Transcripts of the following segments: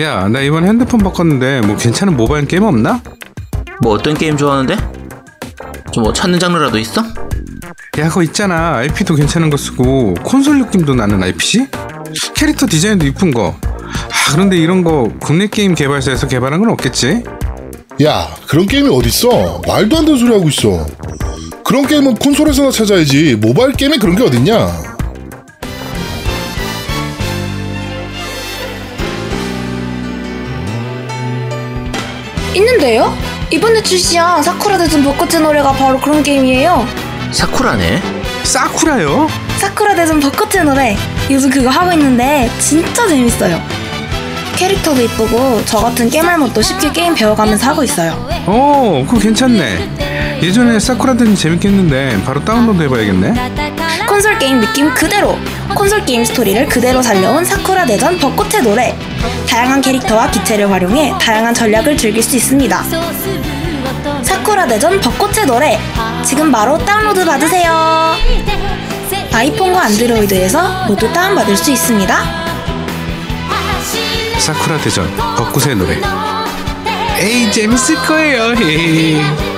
야, 나 이번 핸드폰 바꿨는데 뭐 괜찮은 모바일 게임 없나? 뭐 어떤 게임 좋아하는데? 좀 뭐 찾는 장르라도 있어? 야, 그거 있잖아. IP도 괜찮은 거 쓰고 콘솔 느낌도 나는 IPC? 캐릭터 디자인도 이쁜 거. 아, 그런데 이런 거 국내 게임 개발사에서 개발한 건 없겠지? 야, 그런 게임이 어딨어? 말도 안 되는 소리 하고 있어. 그런 게임은 콘솔에서나 찾아야지. 모바일 게임에 그런 게 어딨냐? 있는데요? 이번에 출시한 사쿠라 대전 벚꽃의 노래가 바로 그런 게임이에요. 사쿠라네. 사쿠라요? 사쿠라 대전 벚꽃의 노래. 요즘 그거 하고 있는데 진짜 재밌어요. 캐릭터도 이쁘고 저 같은 겜알못도 쉽게 게임 배워가면서 하고 있어요. 어, 그거 괜찮네. 예전에 사쿠라 대전 재밌겠는데 바로 다운로드 해봐야겠네. 콘솔 게임 느낌 그대로 콘솔 게임 스토리를 그대로 살려온 사쿠라 대전 벚꽃의 노래 다양한 캐릭터와 기체를 활용해 다양한 전략을 즐길 수 있습니다 사쿠라 대전 벚꽃의 노래 지금 바로 다운로드 받으세요 아이폰과 안드로이드에서 모두 다운받을 수 있습니다 사쿠라 대전 벚꽃의 노래. 에이 재밌을 거예요. 에이.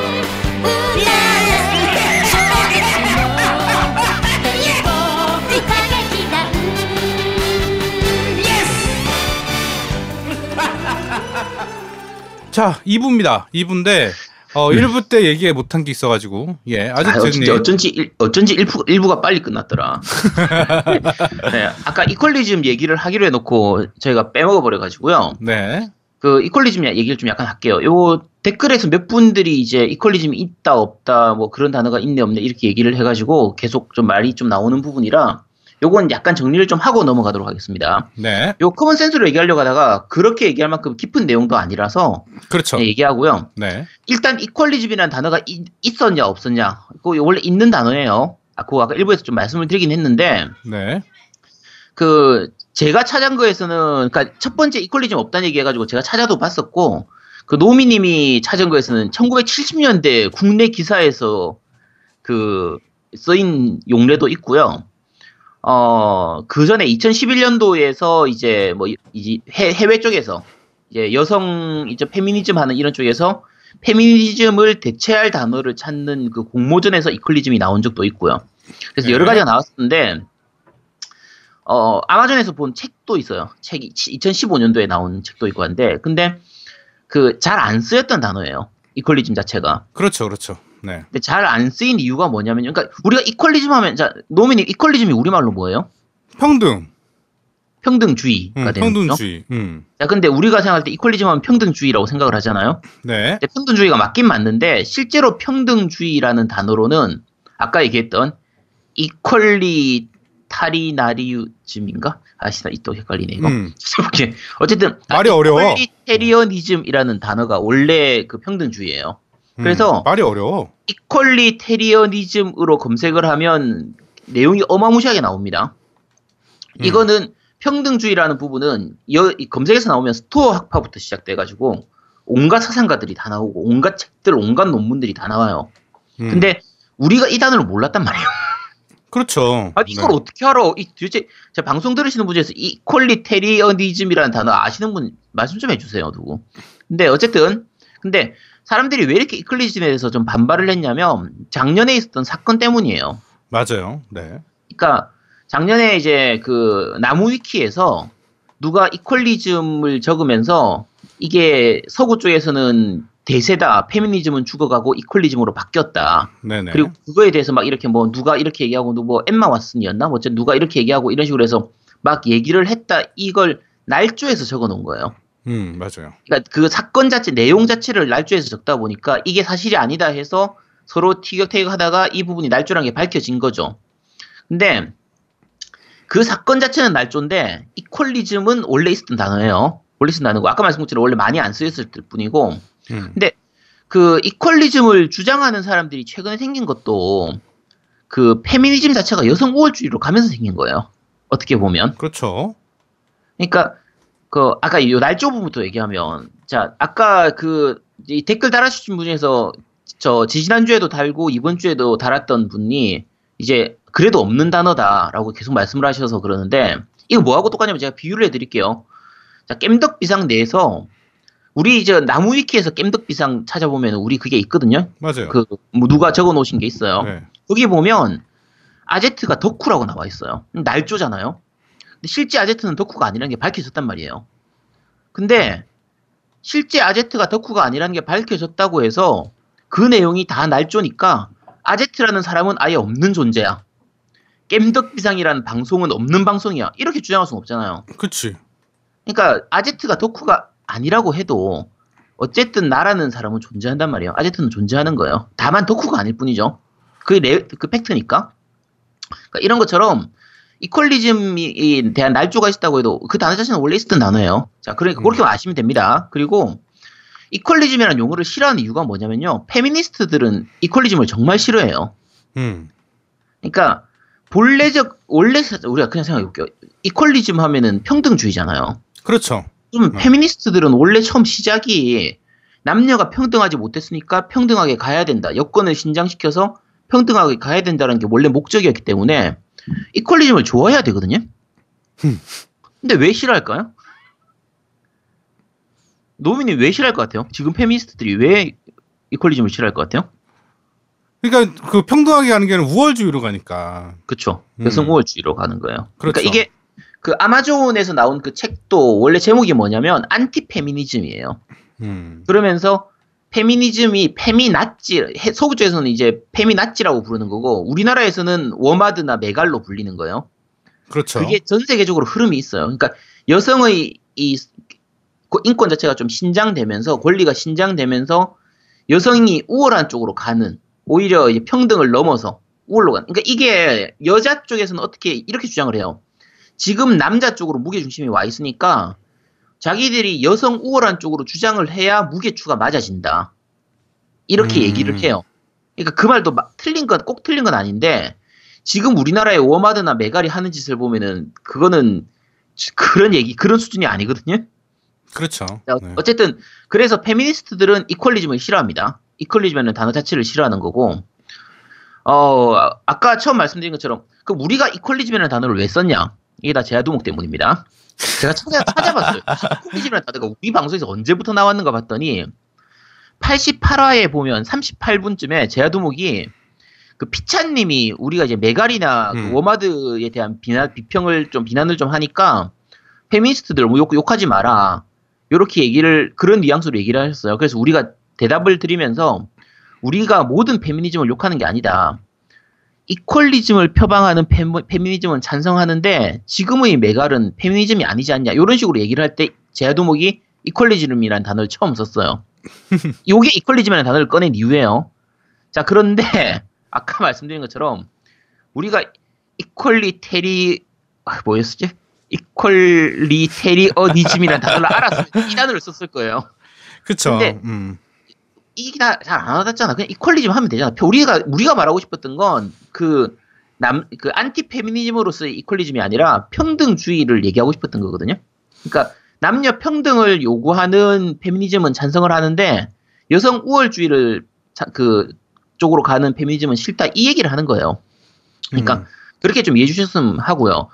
자, 2부입니다. 2부인데 어, 1부 때 얘기 못한 게 있어가지고 예 아직 아, 어쩐지, 일- 어쩐지 1부, 일부가 빨리 끝났더라. 네, 아까 equalism 얘기를 하기로 해놓고 저희가 빼먹어 버려가지고요. 네. 그 equalism 얘기를 좀 약간 할게요. 요 댓글에서 몇 분들이 이제 equalism이 있다 없다 뭐 그런 단어가 있네 없네 이렇게 얘기를 해가지고 계속 좀 말이 좀 나오는 부분이라 요건 약간 정리를 좀 하고 넘어가도록 하겠습니다. 네. 요 common sense로 얘기하려고 하다가 그렇게 얘기할 만큼 깊은 내용도 아니라서 그렇죠. 네, 얘기하고요. 네. 일단 equalism이라는 단어가 이- 있었냐 없었냐 그거 원래 있는 단어예요. 아, 그거 아까 일부에서 좀 말씀을 드리긴 했는데 네. 그 제가 찾은 거에서는 그러니까 첫 번째 이퀄리즘 없다는 얘기 해가지고 제가 찾아도 봤었고 그 노미님이 찾은 거에서는 1970년대 국내 기사에서 그 쓰인 용례도 있고요. 어, 그 전에 2011년도에서 이제 뭐, 이제 해, 해외 쪽에서 이제 여성 이제 페미니즘 하는 이런 쪽에서 페미니즘을 대체할 단어를 찾는 그 공모전에서 이퀄리즘이 나온 적도 있고요. 그래서 네. 여러 가지가 나왔었는데, 어, 아마존에서 본 책도 있어요. 책이 2015년도에 나온 책도 있고 한데, 근데 그 잘 안 쓰였던 단어예요. 이퀄리즘 자체가. 그렇죠. 그렇죠. 네. 잘 안 쓰인 이유가 뭐냐면, 그러니까 우리가 이퀄리즘 하면, 자, 노미님, 이퀄리즘이 우리말로 뭐예요? 평등. 평등주의가 음, 되는 거죠. 평등주의. 음. 자, 근데 우리가 생각할 때 이퀄리즘 하면 평등주의라고 생각을 하잖아요. 네. 평등주의가 맞긴 맞는데, 실제로 평등주의라는 단어로는 아까 얘기했던 equalitarianism인가? 아시나, 또 헷갈리네, 이거. 음. 어쨌든. 말이 어려워. equalitarianism이라는 단어가 원래 그 평등주의예요. 그래서 음, 말이 어려워. equalitarianism으로 검색을 하면 내용이 어마무시하게 나옵니다. 음. 이거는 평등주의라는 부분은 여- 이 검색에서 나오면 스토아 학파부터 시작돼가지고 온갖 사상가들이 다 나오고 온갖 책들, 온갖 논문들이 다 나와요. 음. 근데 우리가 이 단어를 몰랐단 말이에요. 그렇죠. 아니 이걸 네. 어떻게 알아? 이 도대체 제 방송 들으시는 분 중에서 이퀄리테리어니즘이라는 단어 아시는 분 말씀 좀 해주세요, 누구? 근데 어쨌든 근데 사람들이 왜 이렇게 이퀄리즘에 대해서 좀 반발을 했냐면 작년에 있었던 사건 때문이에요. 맞아요. 네. 그러니까 작년에 이제 그 나무 위키에서 누가 이퀄리즘을 적으면서 이게 서구 쪽에서는 대세다, 페미니즘은 죽어가고 이퀄리즘으로 바뀌었다. 네네. 그리고 그거에 대해서 막 이렇게 뭐 누가 이렇게 얘기하고 누구 뭐 엠마 왓슨이었나? 뭐 누가 이렇게 얘기하고 이런 식으로 해서 막 얘기를 했다. 이걸 날조해서 적어 놓은 거예요. 음, 맞아요. 그러니까 그 사건 자체 내용 자체를 날조해서 적다 보니까 이게 사실이 아니다 해서 서로 티격태격 하다가 이 부분이 날조란 게 밝혀진 거죠. 근데 그 사건 자체는 날조인데 이퀄리즘은 원래 있었던 단어예요. 원래 있었던 단어고 아까 말씀드린 것처럼 원래 많이 안 쓰였을 뿐이고 음. 근데 그 이퀄리즘을 주장하는 사람들이 최근에 생긴 것도 그 페미니즘 자체가 여성 우월주의로 가면서 생긴 거예요. 어떻게 보면. 그렇죠. 그러니까 그 아까 요 날조 부분부터 얘기하면 자 아까 그 이 댓글 달아주신 분 중에서 저 지지난 주에도 달고 이번 주에도 달았던 분이 이제 그래도 없는 단어다라고 계속 말씀을 하셔서 그러는데 이거 뭐하고 똑같냐면 제가 비유를 해드릴게요. 자 깸덕비상 내에서 우리 이제 나무 위키에서 깸덕비상 찾아보면 우리 그게 있거든요. 맞아요. 그 뭐 누가 적어놓으신 게 있어요. 네. 거기 보면 아제트가 덕후라고 나와 있어요. 날조잖아요. 실제 아제트는 덕후가 아니라는 게 밝혀졌단 말이에요. 근데 실제 아제트가 덕후가 아니라는 게 밝혀졌다고 해서 그 내용이 다 날조니까 아제트라는 사람은 아예 없는 존재야. 겜덕비상이라는 방송은 없는 방송이야. 이렇게 주장할 수는 없잖아요. 그치. 그러니까 아제트가 덕후가 아니라고 해도 어쨌든 나라는 사람은 존재한단 말이에요. 아제트는 존재하는 거예요. 다만 덕후가 아닐 뿐이죠. 그게 레, 그 팩트니까. 그러니까 이런 것처럼 이퀄리즘에 대한 날조가 있다고 해도 그 단어 자체는 원래 있었던 단어예요. 자, 그러니까 그렇게 아시면 됩니다. 그리고 이퀄리즘이라는 용어를 싫어하는 이유가 뭐냐면요. 페미니스트들은 이퀄리즘을 정말 싫어해요. 음. 그러니까 본래적 원래 사- 우리가 그냥 생각해 볼게요. 이퀄리즘 하면은 평등주의잖아요. 그렇죠. 좀 네. 페미니스트들은 원래 처음 시작이 남녀가 평등하지 못했으니까 평등하게 가야 된다. 여건을 신장시켜서 평등하게 가야 된다는 게 원래 목적이었기 때문에 이퀄리즘을 좋아해야 되거든요. 흠. 근데 왜 싫어할까요? 노민이 왜 싫어할 것 같아요? 지금 페미니스트들이 왜 이퀄리즘을 싫어할 것 같아요? 그러니까 그 평등하게 하는 게 아니라 우월주의로 가니까. 그쵸. 음. 여성 우월주의로 가는 거예요. 그러니까 그렇죠. 이게 그 아마존에서 나온 그 책도 원래 제목이 뭐냐면 안티 페미니즘이에요. 음. 그러면서 페미니즘이 feminazi 해- 서구 쪽에서는 이제 feminazi라고 부르는 거고 우리나라에서는 워마드나 메갈로 불리는 거예요. 그렇죠. 그게 전 세계적으로 흐름이 있어요. 그러니까 여성의 이그 인권 자체가 좀 신장되면서 권리가 신장되면서 여성이 우월한 쪽으로 가는 오히려 이제 평등을 넘어서 우월로 가는. 그러니까 이게 여자 쪽에서는 어떻게 이렇게 주장을 해요. 지금 남자 쪽으로 무게 중심이 와 있으니까 자기들이 여성 우월한 쪽으로 주장을 해야 무게추가 맞아진다. 이렇게 음. 얘기를 해요. 그러니까 그 말도 막 틀린 건 꼭 틀린 건 아닌데 지금 우리나라의 워마드나 메갈이 하는 짓을 보면은 그거는 그런 얘기 그런 수준이 아니거든요. 그렇죠. 자, 네. 어쨌든 그래서 페미니스트들은 이퀄리즘을 싫어합니다. 이퀄리즘이라는 단어 자체를 싫어하는 거고 어 아까 처음 말씀드린 것처럼 그 우리가 equalism이라는 단어를 왜 썼냐 이게 다 제아두목 때문입니다. 제가 찾아, 찾아봤어요. equalism이라는 단어가 우리 방송에서 언제부터 나왔는가 봤더니 88화에 보면 38분쯤에 제아두목이 그 피찬님이 우리가 이제 메갈이나 그 음. 워마드에 대한 비난 비평을 좀 비난을 좀 하니까 페미니스트들 뭐 욕, 욕하지 마라. 요렇게 얘기를 그런 뉘앙스로 얘기를 하셨어요. 그래서 우리가 대답을 드리면서 우리가 모든 페미니즘을 욕하는 게 아니다. 이퀄리즘을 표방하는 페, 페미니즘은 찬성하는데 지금의 메갈은 페미니즘이 아니지 않냐. 이런 식으로 얘기를 할 때 제아도목이 이퀄리즘이라는 단어를 처음 썼어요. 요게 이퀄리즘이라는 단어를 꺼낸 이유예요. 자 그런데 아까 말씀드린 것처럼 우리가 이퀄리테리 아, 뭐였지? 이퀄리테리어니즘이라는 단어를 알았으면 이 단어를 썼을 거예요. 근데 음. 이게 잘안 와닿잖아. 그냥 equalism 하면 되잖아. 우리가 우리가 말하고 싶었던 건 그남그 안티 페미니즘으로서의 equalism이 아니라 평등주의를 얘기하고 싶었던 거거든요. 그러니까 남녀 평등을 요구하는 페미니즘은 찬성을 하는데 여성 우월주의를 자- 그 쪽으로 가는 페미니즘은 싫다 이 얘기를 하는 거예요. 그러니까 음. 그렇게 좀 이해해 주셨으면 하고요.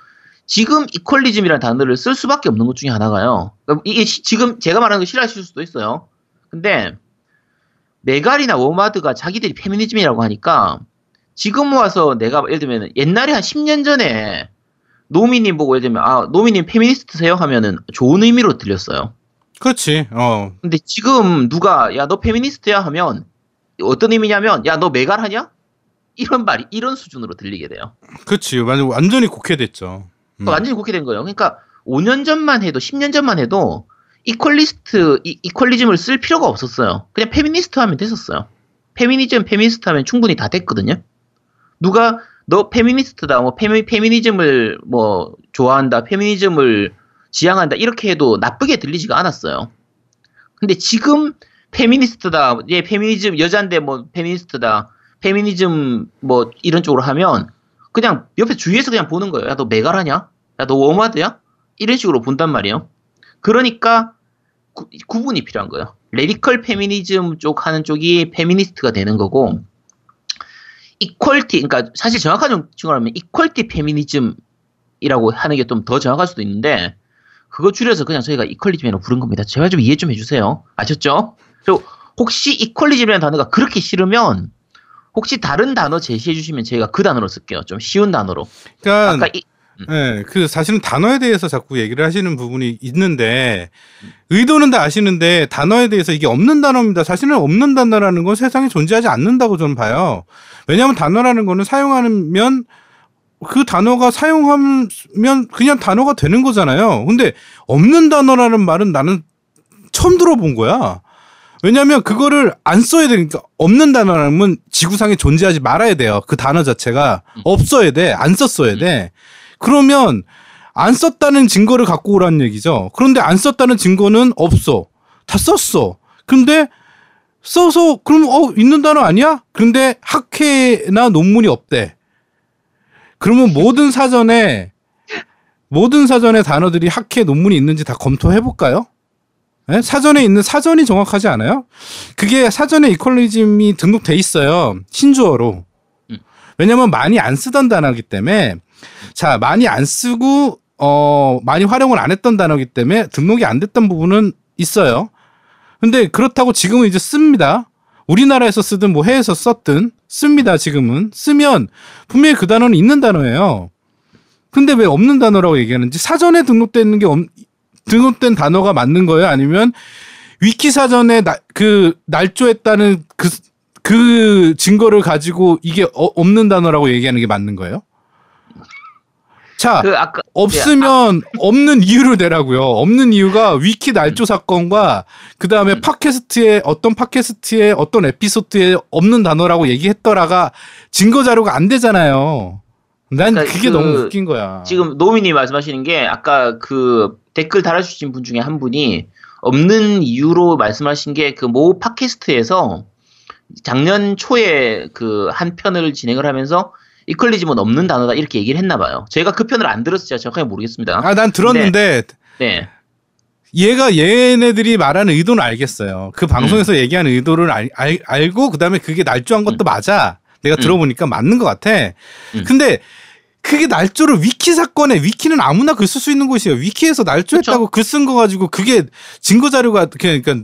지금 equalism이라는 단어를 쓸 수밖에 없는 것 중에 하나가요. 그러니까 이게 시- 지금 제가 말하는 거 싫어하실 수도 있어요. 근데 메갈이나 워마드가 자기들이 페미니즘이라고 하니까 지금 와서 내가 예를 들면 옛날에 한 10년 전에 노미님 보고 예를 들면 아 노미님 페미니스트세요 하면은 좋은 의미로 들렸어요. 그렇지. 어. 근데 지금 누가 야 너 페미니스트야 하면 어떤 의미냐면 야 너 메갈 하냐? 이런 말이 이런 수준으로 들리게 돼요. 그렇지. 완전 완전히 곡해됐죠. 음. 완전히 그렇게 된 거예요. 그러니까 5년 전만 해도 10년 전만 해도 equalist 이, equalism을 쓸 필요가 없었어요. 그냥 페미니스트 하면 됐었어요. 페미니즘 페미니스트 하면 충분히 다 됐거든요. 누가 너 페미니스트다 뭐 페미, 페미니즘을 뭐 좋아한다 페미니즘을 지향한다 이렇게 해도 나쁘게 들리지가 않았어요. 근데 지금 페미니스트다 얘 페미니즘 여잔데 뭐 페미니스트다 페미니즘 뭐 이런 쪽으로 하면 그냥 옆에 주위에서 그냥 보는 거예요. 야, 너 메갈하냐? 야, 너 워마드야? 이런 식으로 본단 말이에요. 그러니까 구, 구분이 필요한 거예요. radical 페미니즘 쪽 하는 쪽이 페미니스트가 되는 거고 equality, 그러니까 사실 정확한 증언을 하면 equality 페미니즘이라고 하는 게 좀 더 정확할 수도 있는데 그거 줄여서 그냥 저희가 equalism이라고 부른 겁니다. 제발 좀 이해 좀 해주세요. 아셨죠? 그리고 혹시 equalism이라는 단어가 그렇게 싫으면 혹시 다른 단어 제시해 주시면 저희가 그 단어로 쓸게요. 좀 쉬운 단어로. 그러니까 아까 이, 네, 그 사실은 단어에 대해서 자꾸 얘기를 하시는 부분이 있는데 의도는 다 아시는데 단어에 대해서 이게 없는 단어입니다. 사실은 없는 단어라는 건 세상에 존재하지 않는다고 저는 봐요. 왜냐하면 단어라는 거는 사용하면 그 단어가 사용하면 그냥 단어가 되는 거잖아요. 근데 없는 단어라는 말은 나는 처음 들어본 거야. 왜냐하면 그거를 안 써야 되니까 없는 단어라면 지구상에 존재하지 말아야 돼요. 그 단어 자체가 없어야 돼. 안 썼어야 돼. 그러면 안 썼다는 증거를 갖고 오라는 얘기죠. 그런데 안 썼다는 증거는 없어. 다 썼어. 근데 써서 그럼 어 있는 단어 아니야? 그런데 학회나 논문이 없대. 그러면 모든 사전에 모든 사전에 단어들이 학회 논문이 있는지 다 검토해 볼까요? 네? 사전에 있는 사전이 정확하지 않아요? 그게 사전에 이퀄리즘이 등록돼 있어요. 신주어로. 왜냐면 많이 안 쓰던 단어이기 때문에 자, 많이 안 쓰고 어, 많이 활용을 안 했던 단어이기 때문에 등록이 안 됐던 부분은 있어요. 근데 그렇다고 지금은 이제 씁니다. 우리나라에서 쓰든 뭐 해외에서 썼든 씁니다. 지금은 쓰면 분명히 그 단어는 있는 단어예요. 근데 왜 없는 단어라고 얘기하는지 사전에 있는 게 없, 등록된 단어가 맞는 거예요? 아니면 위키 사전에 나, 그 날조했다는 그, 그 증거를 가지고 이게 어, 없는 단어라고 얘기하는 게 맞는 거예요? 자, 그 아까 없으면 없는 이유를 내라고요. 없는 이유가 위키 날조 사건과 그 다음에 음. 팟캐스트에 어떤 팟캐스트에 어떤 에피소드에 없는 단어라고 얘기했더라가 증거 자료가 안 되잖아요. 난 그러니까 그게 그 너무 웃긴 거야. 지금 노미님 말씀하시는 게 아까 그 댓글 달아주신 분 중에 한 분이 없는 이유로 말씀하신 게 그 모 팟캐스트에서 작년 초에 그 한 편을 진행을 하면서 이퀄리즘은 없는 단어다 이렇게 얘기를 했나 봐요. 제가 그 편을 안 제가 정확하게 모르겠습니다. 아, 난 들었는데 네. 얘가 얘네들이 말하는 의도는 알겠어요. 그 방송에서 얘기하는 의도를 알, 알, 알고 그다음에 그게 날조한 것도 맞아. 내가 들어보니까 맞는 것 같아. 음. 근데 그게 날조를 위키 사건에 위키는 아무나 글 쓸 수 있는 곳이에요. 위키에서 날조했다고 글 쓴 거 가지고 그게 증거 자료가 그러니까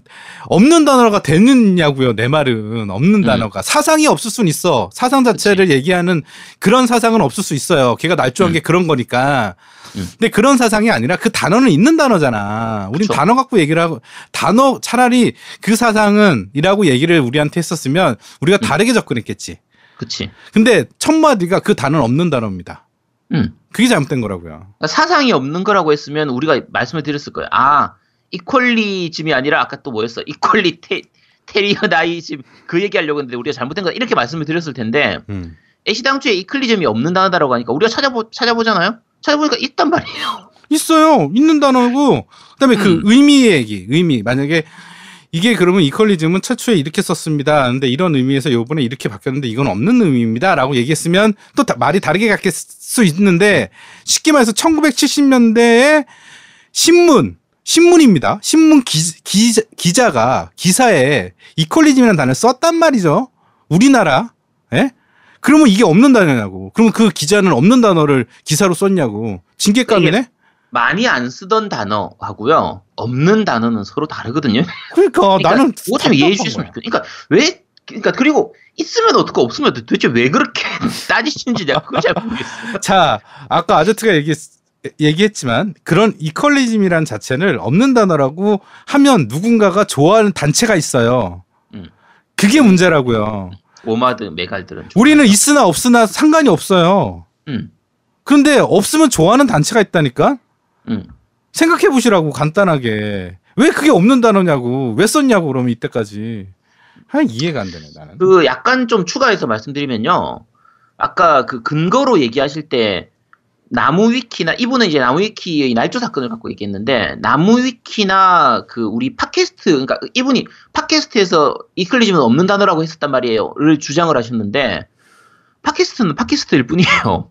없는 단어가 되느냐고요. 내 말은 없는 단어가 사상이 없을 수는 있어. 사상 자체를 얘기하는 그런 사상은 없을 수 있어요. 걔가 날조한 음. 게 그런 거니까. 음. 근데 그런 사상이 아니라 그 단어는 있는 단어잖아. 우린 그쵸. 단어 갖고 얘기를 하고 단어 차라리 그 사상은이라고 얘기를 우리한테 했었으면 우리가 다르게 접근했겠지. 그치. 근데 첫 마디가 그 단어는 없는 단어입니다. 음. 그게 잘못된 거라고요. 그러니까 사상이 없는 거라고 했으면 우리가 말씀을 드렸을 거예요. 아, 이퀄리즘이 아니라 아까 또 뭐였어? 이퀄리테 테리어 나이즘 그 얘기하려고 했는데 우리가 잘못된 거 이렇게 말씀을 드렸을 텐데 음. 애시당초에 이퀄리즘이 없는 단어다라고 하니까 우리가 찾아보 찾아보잖아요. 찾아보니까 있단 말이에요. 있어요. 있는 단어고 그다음에 그 음. 의미의 얘기. 의미. 만약에 이게 그러면 이퀄리즘은 최초에 이렇게 썼습니다. 근데 이런 의미에서 요번에 이렇게 바뀌었는데 이건 없는 의미입니다 라고 얘기했으면 또 다- 말이 다르게 갔을 수 있는데 쉽게 말해서 1970년대에 신문 신문입니다. 신문 기, 기, 기자가 기사에 이퀄리즘이라는 단어를 썼단 말이죠. 우리나라. 예? 그러면 이게 없는 단어냐고. 그러면 그 기자는 없는 단어를 기사로 썼냐고. 징계감이네? 많이 안 쓰던 단어하고요. 없는 단어는 서로 다르거든요. 그러니까, 그러니까 나는 그거 좀 이해해 주셨으면 좋겠어요. 그러니까 왜 그러니까 그리고 있으면 어떻고 없으면 도대체 왜 그렇게 따지시는지 내가 그걸 잘 모르겠어요. 자, 아까 아제트가 얘기, 얘기했지만 그런 이퀄리즘이란 자체를 없는 단어라고 하면 누군가가 좋아하는 단체가 있어요. 음. 그게 문제라고요. 오마드 메갈들은 우리는 있으나 없으나 상관이 없어요. 음, 근데 없으면 좋아하는 단체가 있다니까? 음. 생각해 보시라고 간단하게. 왜 그게 없는 단어냐고. 왜 썼냐고 그러면 이때까지. 아, 이해가 안 되네, 나는. 그 약간 좀 추가해서 말씀드리면요. 아까 그 근거로 얘기하실 때 나무 위키나 이분은 이제 나무 위키의 날조 사건을 갖고 얘기했는데 나무 위키나 그 우리 팟캐스트 그러니까 이분이 팟캐스트에서 이클리즘은 없는 단어라고 했었단 말이에요를 주장을 하셨는데 팟캐스트는 팟캐스트일 뿐이에요.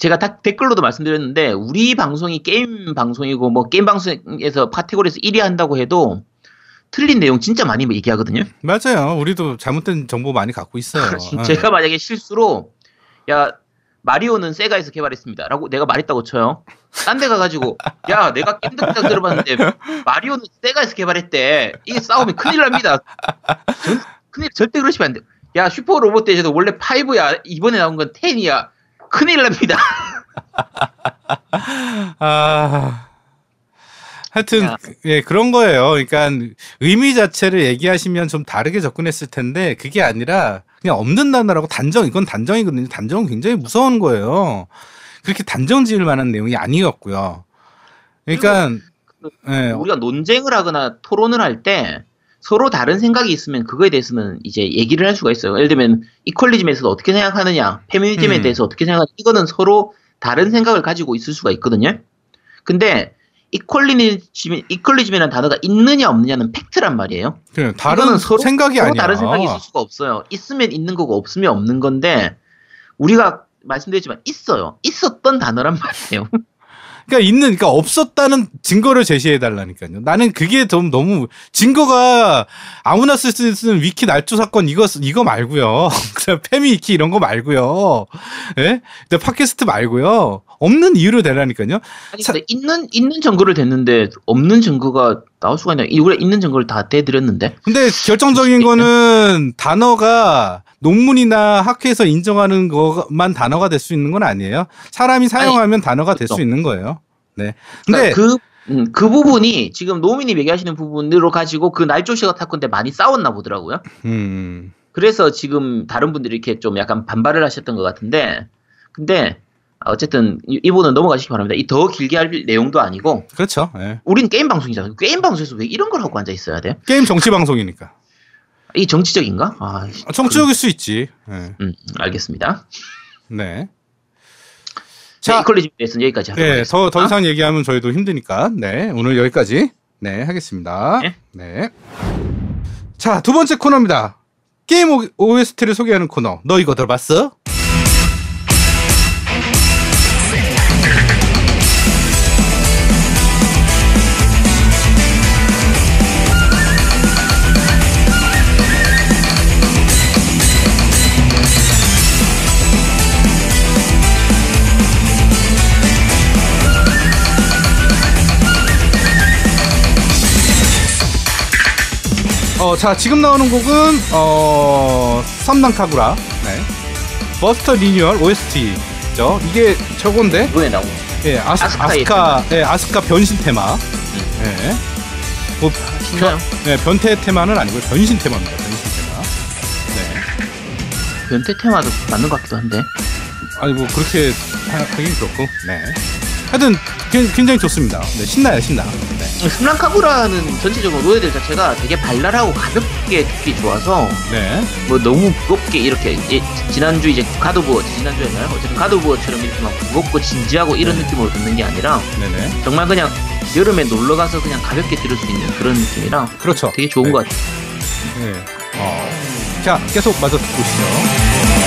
제가 다- 댓글로도 말씀드렸는데 우리 방송이 게임 방송이고 뭐 게임 방송에서 카테고리에서 1위 한다고 해도 틀린 내용 진짜 많이 얘기하거든요. 맞아요. 우리도 잘못된 정보 많이 갖고 있어요. 어. 제가 만약에 실수로 야 마리오는 세가에서 개발했습니다라고 내가 말했다고 쳐요. 딴 데 가가지고 야 내가 게임 듣다 들어봤는데 마리오는 세가에서 개발했대. 이게 싸우면 큰일 납니다. 전, 큰일 절대 그러시면 안 돼. 야 슈퍼 로봇 대제도 원래 5야 이번에 나온 건 10이야. 큰일 납니다. 아. 하여튼 야. 예 그런 거예요. 그러니까 의미 자체를 얘기하시면 좀 다르게 접근했을 텐데 그게 아니라 그냥 없는 단어라고 단정 이건 단정이거든요. 단정은 굉장히 무서운 거예요. 그렇게 단정 지을 만한 내용이 아니었고요. 그러니까 예, 우리가 논쟁을 하거나 토론을 할 때 서로 다른 생각이 있으면 그거에 대해서는 이제 얘기를 할 수가 있어요. 예를 들면 이퀄리즘에서 어떻게 생각하느냐, 페미니즘에 음. 대해서 어떻게 생각하느냐, 이거는 서로 다른 생각을 가지고 있을 수가 있거든요. 근데 이퀄리즘, 이퀄리즘이라는 단어가 있느냐 없느냐는 팩트란 말이에요. 그냥 다른 서로- 생각이 서로 아니야. 다른 생각이 있을 수가 없어요. 있으면 있는 거고 없으면 없는 건데 우리가 말씀드렸지만 있어요. 있었던 단어란 말이에요. 그러니까 있는, 그러니까 없었다는 증거를 제시해 달라니까요. 나는 그게 좀 너무 증거가 아무나 쓸 수 있는 위키 날조 사건 이거 이거 말고요. 페미 위키 이런 거 말고요. 예? 근데 팟캐스트 말고요. 없는 이유로 대라니까요. 아니 사- 근데 있는 있는 증거를 댔는데 없는 증거가 나올 수가 있나? 이거 있는 증거를 다 대드렸는데 근데 결정적인 거는 단어가 논문이나 학회에서 인정하는 것만 단어가 될 수 있는 건 아니에요. 사람이 사용하면 단어가 될수 그렇죠. 있는 거예요. 네. 근데 그, 음, 그 부분이 지금 노미님 얘기하시는 부분으로 가지고 그 날조시가 탔건데 많이 싸웠나 보더라고요. 음. 그래서 지금 다른 분들이 이렇게 좀 약간 반발을 하셨던 것 같은데 근데 어쨌든 이- 이분은 넘어가시기 바랍니다. 이 더 길게 할 내용도 아니고 그렇죠. 예. 우린 게임 방송이잖아요. 게임 방송에서 왜 이런 걸 하고 앉아 있어야 돼요? 게임 정치 방송이니까. 이 정치적인가? 아, 아, 정치적일 수 있지. 예. 음, 알겠습니다. 네. 자, 자, 이퀄리즘에 대해서는 여기까지 하도록 네, 하겠습니다. 더, 더 이상 얘기하면 저희도 힘드니까, 네, 오늘 여기까지, 네, 하겠습니다. 네. 네. 자, 두 번째 코너입니다. 게임 오- OST를 소개하는 코너. 너 이거 들어봤어? 어, 자, 지금 나오는 곡은, 어, 섬난 카구라. 네. 버스터 리뉴얼 OST죠. 이게 저건데, 이번에 나온 예, 아스, 아스카, 예, 아스카 변신 테마. 예. 뭐, 진짜요? 네, 변태 테마는 아니고 변신 테마입니다. 변신 테마. 네. 변태 테마도 맞는 것 같기도 한데. 아니 뭐 그렇게 하- 하긴 그렇고. 네. 하여튼 굉- 굉장히 좋습니다. 네, 신나요, 신나. 네. 스랑카구라는 전체적으로 노예들 자체가 되게 발랄하고 가볍게 듣기 좋아서 네. 뭐 너무 무겁게 이렇게 예, 지난주 이제 가도부어 지난주였나요? 어쨌든 가도부어처럼 이렇게 막 무겁고 진지하고 이런 느낌으로 듣는 게 아니라 네네. 정말 그냥 여름에 놀러 가서 그냥 가볍게 들을 수 있는 그런 느낌이라 그렇죠. 되게 좋은 네. 것 같아요. 네. 어. 자, 계속 마저 듣고 오시죠.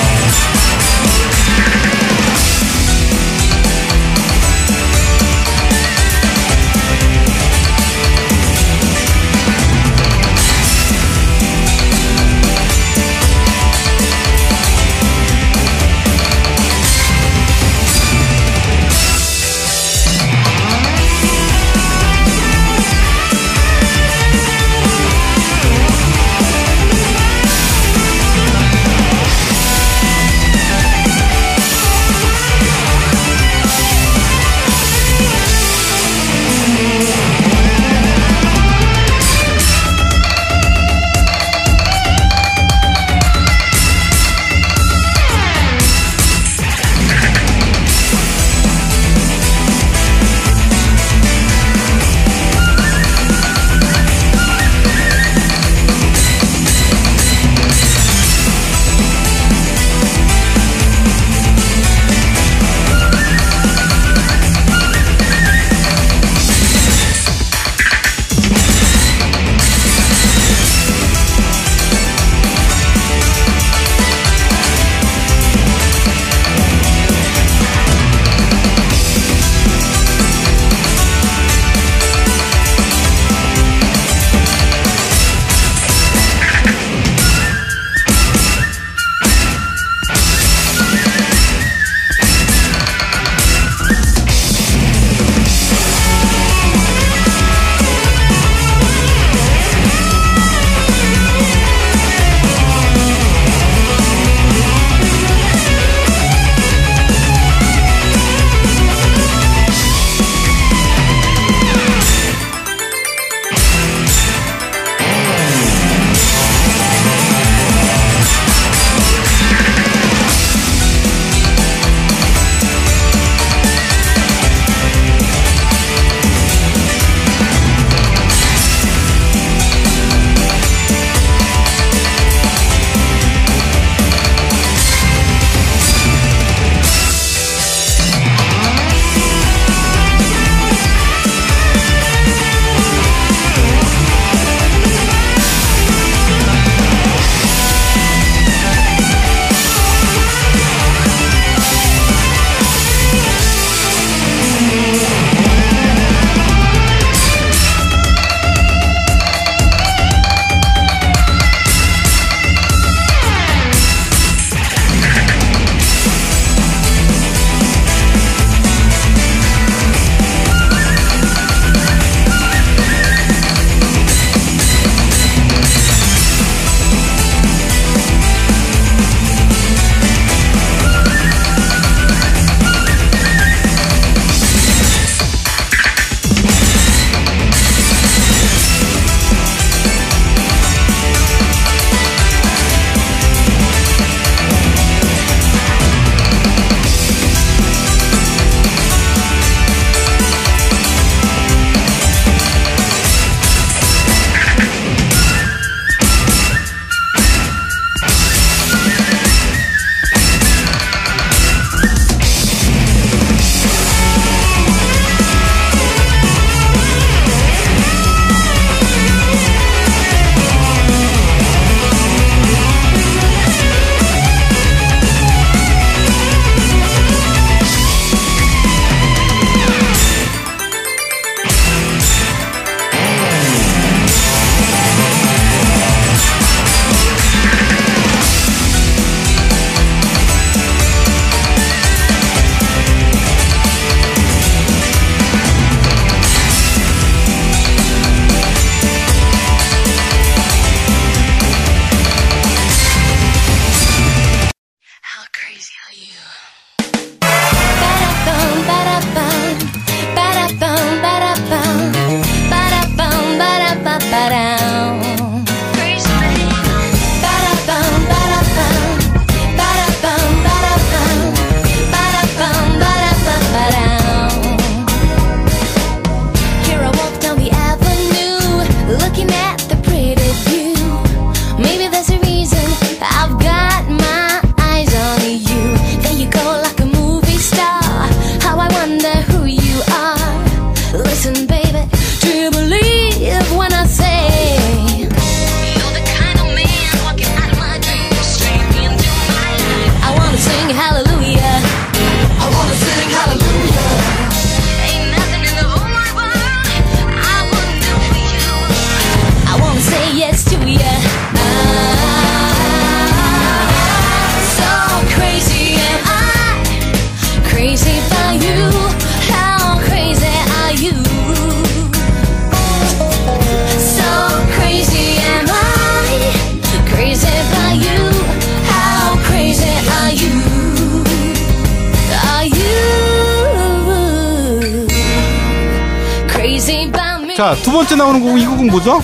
자, 두 번째 나오는 곡, 이 곡은 뭐죠?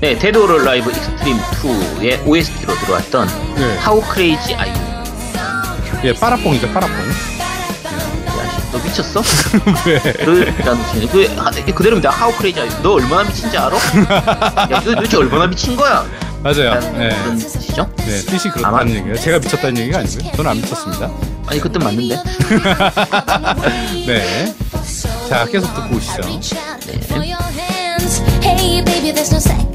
네, Dead or Alive Xtreme 2의 OST로 들어왔던 네. How Crazy Are You. 예, 빠라뽕이죠, 빠라뽕. 야, 너 미쳤어? 왜? 그, 야, 너 쟤네 그, 하- 그대로입니다. How Crazy Are You. 너 얼마나 미친지 알아? 야, 너 도대체 얼마나 미친 거야? 맞아요. 네. 그런 뜻이죠? 네, 뜻이 그렇다는 아마- 얘기예요. 제가 미쳤다는 얘기가 아니고요. 저는 안 미쳤습니다. 아니, 그 뜻 맞는데? 네. 자, 계속 듣고 오시죠. Hey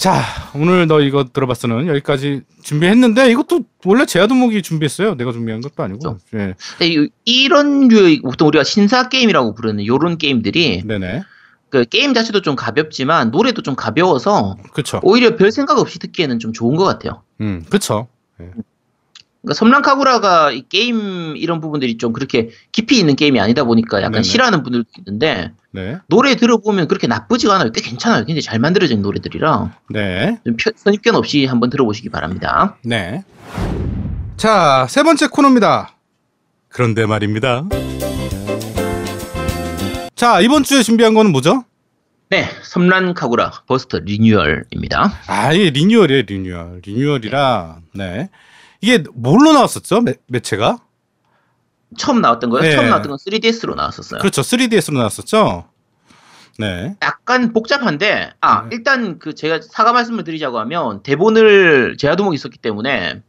자, 오늘 너 이거 들어봤어는 여기까지 준비했는데 이것도 원래 제아도목이 준비했어요. 내가 준비한 것도 아니고. 예. 근데 이- 이런 류의 보통 우리가 신사 게임이라고 부르는 요런 게임들이 네네. 그 게임 자체도 좀 가볍지만 노래도 좀 가벼워서 그쵸. 오히려 별 생각 없이 듣기에는 좀 좋은 것 같아요. 음, 그쵸. 그러니까 섬랑카구라가 이 게임 이런 부분들이 좀 그렇게 깊이 있는 게임이 아니다 보니까 약간 네네. 싫어하는 분들도 있는데 네. 노래 들어보면 그렇게 나쁘지가 않아요. 꽤 괜찮아요. 굉장히 잘 만들어진 노래들이라 네. 좀 표- 선입견 없이 한번 들어보시기 바랍니다. 네. 자, 세 번째 코너입니다. 그런데 말입니다. 자, 이번 주에 준비한 거는 뭐죠? 네, 섬란 카구라 Burst 리뉴얼입니다. 아, 이게 리뉴얼이에요, 리뉴얼. 리뉴얼이라, 네. 이게 뭘로 나왔었죠? 매, 매체가? 처음 나왔던 거요? 네. 처음 나왔던 건 3DS로 나왔었어요. 그렇죠. 3DS로 나왔었죠? 네. 약간 복잡한데 아 네. 일단 그 제가 사과 말씀을 드리자고 하면 대본을 제아도목이 있었기 때문에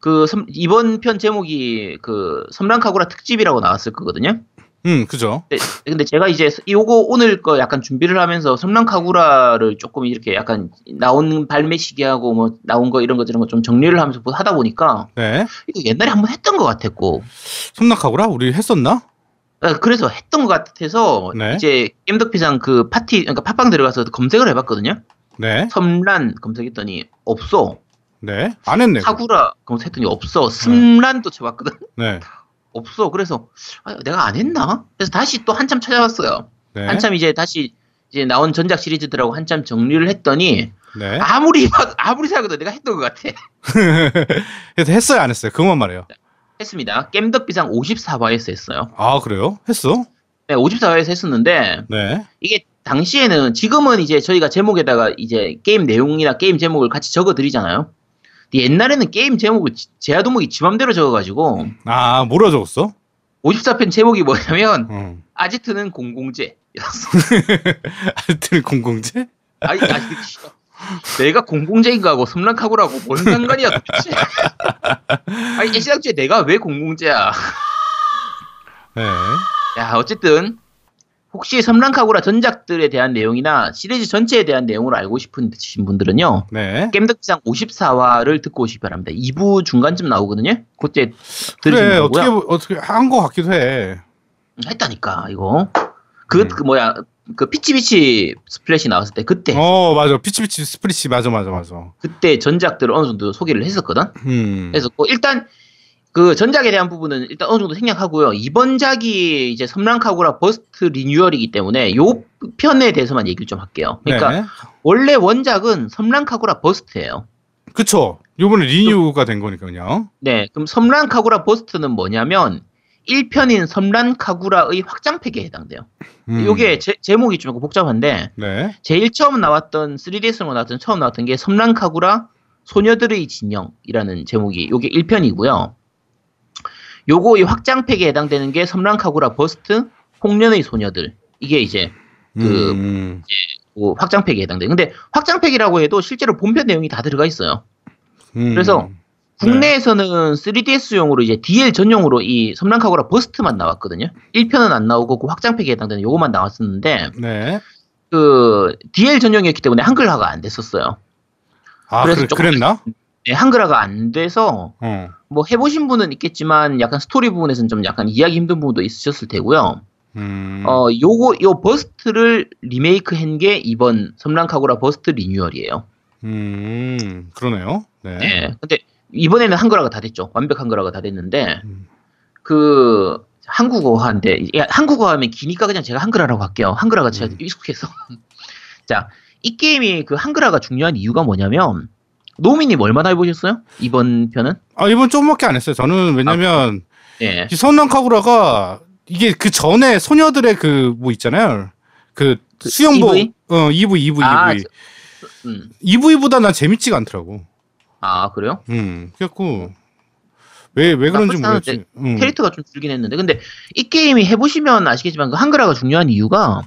그 섬- 이번 편 제목이 그 섬랑카구라 특집이라고 나왔을 거거든요. 음, 그죠. 근데, 근데 제가 이제 요거 오늘 거 약간 준비를 하면서 섬랑카구라를 조금 이렇게 약간 나온 발매 시기하고 뭐 나온 거 이런 거좀 정리를 하면서 뭐 하다 보니까 네. 이거 옛날에 한번 했던 것 같았고 섬낙하고라? 우리 했었나? 아, 그래서 했던 것 같아서 네. 이제 겜덕비상 그 파티 그러니까 팟빵 들어가서 검색을 해봤거든요. 네. 섬란 검색했더니 없어. 네. 안 했네. 사구라 검색했더니 없어. 스란도 쳐봤거든. 네. 없어. 그래서 아, 내가 안 했나? 그래서 다시 또 한참 찾아봤어요. 네. 한참 이제 다시 이제 나온 전작 시리즈들하고 한참 정리를 했더니 네. 아무리 막 아무리 생각해도 내가 했던 것 같아. 그래서 했어요, 안 했어요? 그것만 말해요. 했습니다. 겜덕비상 54화에서 했어요. 아, 그래요? 했어? 네, 54화에서 했었는데 네. 이게 당시에는 지금은 이제 저희가 제목에다가 이제 게임 내용이나 게임 제목을 같이 적어 드리잖아요. 옛날에는 게임 제목을 지- 제아도목이 지 맘대로 적어가지고 아, 뭐라 적었어? 54편 제목이 뭐냐면 응. 아지트는 공공재. 하여튼 공공재? 아니, 아니, 진짜. 내가 공공재인가 하고 섬랑카구라고 뭔 상관이야 도대체. 아니 애시당초에 내가 왜 공공재야. 네. 야 어쨌든 혹시 섬란카구라 전작들에 대한 내용이나 시리즈 전체에 대한 내용을 알고 싶으신 분들은요. 네. 겜덕비상 54화를 듣고 오시기 바랍니다. 2부 중간쯤 나오거든요. 그때 그래 들으시면 어떻게. 보- 어떻게 한 거 같기도 해. 했다니까 이거. 그, 음. 그 뭐야 그 Peach Beach Splash 나왔을 때 그때 어 맞아 Peach Beach Splash 맞아 맞아 맞아. 그때 전작들을 어느 정도 소개를 했었거든. 음. 그래서 뭐 일단 그 전작에 대한 부분은 일단 어느 정도 생략하고요. 이번 작이 이제 섬란카구라 Burst 리뉴얼이기 때문에 요 편에 대해서만 얘기를 좀 할게요. 그러니까 네. 원래 원작은 섬란카구라 Burst예요. 그쵸. 요번에 renew가 된 거니까 그냥. 네, 그럼 섬란카구라 Burst는 뭐냐면 1편인 섬란카구라의 확장팩에 해당돼요. 음. 요게 제, 제목이 좀 복잡한데 네. 제일 제일 처음 나왔던 3DS로 나왔던 처음 나왔던 게 섬란카구라 소녀들의 진영이라는 제목이 요게 1편이고요. 요거 이 확장팩에 해당되는 게 섬란카구라 Burst 홍련의 소녀들 이게 이제 그- 음. 그 확장팩에 해당돼요. 근데 확장팩이라고 해도 실제로 본편 내용이 다 들어가 있어요. 음. 그래서 국내에서는 3DS용으로 이제 DL 전용으로 이 섬란카구라 Burst만 나왔거든요. 1편은 안 나오고 그 확장팩에 해당되는 요거만 나왔었는데 네. 그 DL 전용이었기 때문에 한글화가 안 됐었어요. 아 그래서 그래, 그랬나? 네, 한글화가 안 돼서 어. 뭐 해보신 분은 있겠지만 약간 스토리 부분에서는 좀 약간 이해하기 힘든 부분도 있으셨을 테고요. 음. 어 요거 요 Burst를 리메이크한 게 이번 섬란카구라 Burst 리뉴얼이에요. 음. 그러네요. 네. 네. 근데 이번에는 한글화가 다 됐죠. 완벽 한글화가 다 됐는데 음. 그 한국어화인데 야, 한국어 하면 기니까 그냥 제가 한글화라고 할게요. 한글화가 제가 음. 익숙해서. 자, 이 게임이 그 한글화가 중요한 이유가 뭐냐면 노미님 얼마나 해보셨어요? 이번 편은? 아 이번 조금밖에 안 했어요. 저는 왜냐면 예. 이 선랑카구라가 이게 그 전에 소녀들의 그 뭐 있잖아요. 그, 그 수영복 EV? 어 EV EV 아, EV 음. EV보다 난 재밌지가 않더라고. 아 그래요? 음. 그래갖고 왜 왜 그런지 모르겠지. 음. 캐릭터가 좀 줄긴 했는데 근데 이 게임이 해보시면 아시겠지만 그 한글화가 중요한 이유가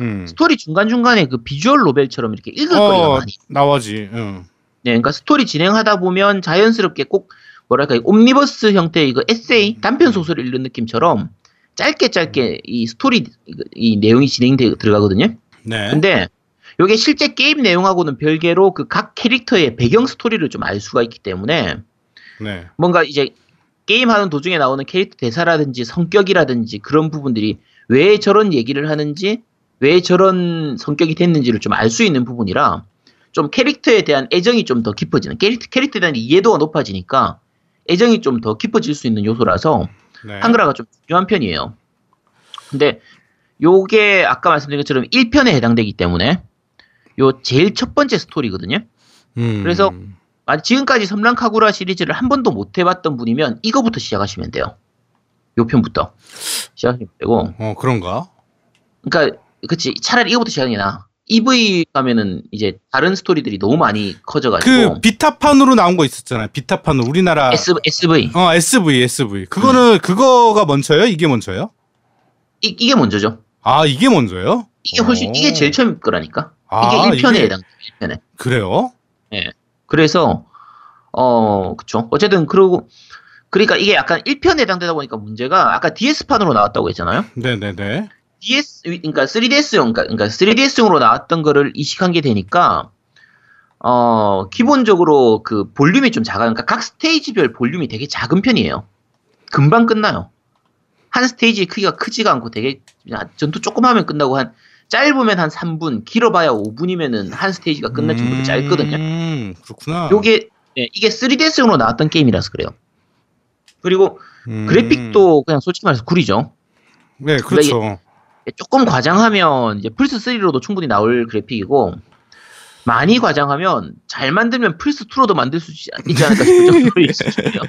음. 스토리 중간 중간에 그 visual novel처럼 이렇게 읽을 거리가 어 많이 나오지. 응. 네, 그러니까 스토리 진행하다 보면 자연스럽게 꼭 뭐랄까 이 옴니버스 형태의 이거 에세이 단편 소설을 읽는 느낌처럼 짧게 짧게 이 스토리 이- 이 내용이 진행돼 들어가거든요. 네. 근데 이게 실제 게임 내용하고는 별개로 그 각 캐릭터의 배경 스토리를 좀 알 수가 있기 때문에 네. 뭔가 이제 게임하는 도중에 나오는 캐릭터 대사라든지 성격이라든지 그런 부분들이 왜 저런 얘기를 하는지 왜 저런 성격이 됐는지를 좀 알 수 있는 부분이라 좀 캐릭터에 대한 애정이 좀 더 깊어지는 캐릭터, 캐릭터에 대한 이해도가 높아지니까 애정이 좀 더 깊어질 수 있는 요소라서 네. 한글화가 좀 중요한 편이에요. 근데 요게 아까 말씀드린 것처럼 1편에 해당되기 때문에 요 제일 첫 번째 스토리거든요. 음. 그래서 아, 지금까지 섬랑카구라 시리즈를 한 번도 못 해봤던 분이면 이거부터 시작하시면 돼요. 요 편부터 시작하시면 되고, 어 그런가? 그러니까 그치 차라리 이거부터 시작이 나아. EV 가면은 이제 다른 스토리들이 너무 많이 커져가지고 그 Vita판으로 나온 거 있었잖아요. Vita판으로 우리나라 S, SV 어 SV SV 그거는 그거가 먼저예요? 이게 먼저예요? 이, 이게 먼저죠. 아 이게 먼저예요? 이게 훨씬 오. 이게 제일 처음 거라니까. 아, 이게 1편에 이게- 해당. 1편에. 그래요? 그래서 어 그쵸. 어쨌든 그러고 그러니까 이게 약간 1편에 해당되다 보니까 문제가 아까 DS판으로 나왔다고 했잖아요. 네네네. DS 그러니까 3DS용 그러니까 3DS용으로 나왔던 거를 이식한 게 되니까 어 기본적으로 그 볼륨이 좀 작아 그러니까 각 스테이지별 볼륨이 되게 작은 편이에요. 금방 끝나요. 한 스테이지 크기가 크지가 않고 되게 전투 조금 하면 끝나고 한 짧으면 한 3분, 길어봐야 5분이면은 한 스테이지가 끝날 정도로 짧거든요. 음, 그렇구나. 요게 네, 이게 3DS용으로 나왔던 게임이라서 그래요. 그리고 음. 그래픽도 그냥 솔직히 말해서 구리죠. 네, 그렇죠. 조금 과장하면 이제 플스 3로도 충분히 나올 그래픽이고 많이 과장하면 잘 만들면 플스 2로도 만들 수 있지 않을까 싶을 정도로 수준이에요.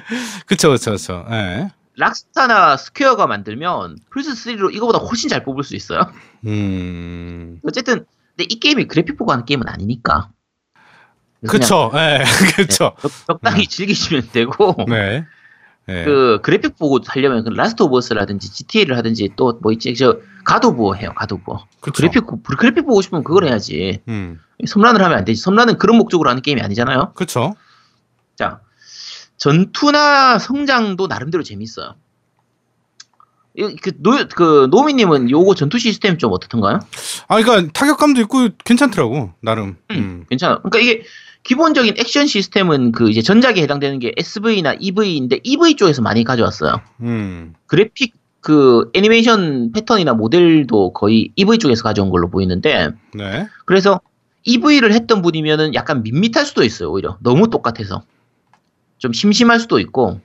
그렇죠, 그렇죠, 그렇죠. 예. Rockstar나 Square가 만들면 플스 3로 이거보다 훨씬 잘 뽑을 수 있어요. 음. 어쨌든 근데 이 게임이 그래픽 보고 하는 게임은 아니니까. 그렇죠. 예. 그렇죠. 적- 적당히 즐기시면 되고 네. 네. 그 그래픽 보고 하려면 그 Last of Us라든지 GTA를 하든지 또 뭐 있지 저 가도부어 해요 가도부어. 그래픽 그래픽 보고 싶으면 그걸 해야지 음. 섬란을 하면 안 되지 섬란은 그런 목적으로 하는 게임이 아니잖아요 그렇죠. 자 전투나 성장도 나름대로 재밌어요 이- 그, 노, 그, 노미님은 요거 전투 시스템 좀 어떻던가요? 아, 그러니까 타격감도 있고 괜찮더라고 나름. 음. 괜찮아. 그러니까 이게 기본적인 액션 시스템은 그 이제 전작에 해당되는 게 SV나 EV인데 EV 쪽에서 많이 가져왔어요. 음. 그래픽 그 애니메이션 패턴이나 모델도 거의 EV 쪽에서 가져온 걸로 보이는데 네. 그래서 EV를 했던 분이면은 약간 밋밋할 수도 있어요. 오히려 너무 똑같아서 좀 심심할 수도 있고.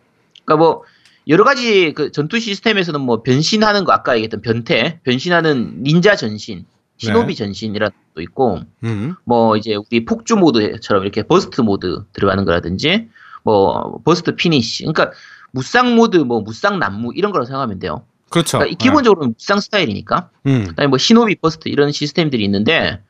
그러니까 뭐 여러 가지 그 전투 시스템에서는 뭐 변신하는 거 아까 얘기했던 변태, 변신하는 닌자 전신, 시노비 전신이라는 것도 있고 음. 뭐 이제 우리 폭주 모드처럼 이렇게 burst 모드 들어가는 거라든지 뭐 burst finish 그러니까 무쌍 모드 뭐 무쌍 난무 이런 거라고 생각하면 돼요. 그렇죠. 그러니까 이 기본적으로 는 무쌍 스타일이니까. 네. 음. 그다음에 뭐 시노비 burst 이런 시스템들이 있는데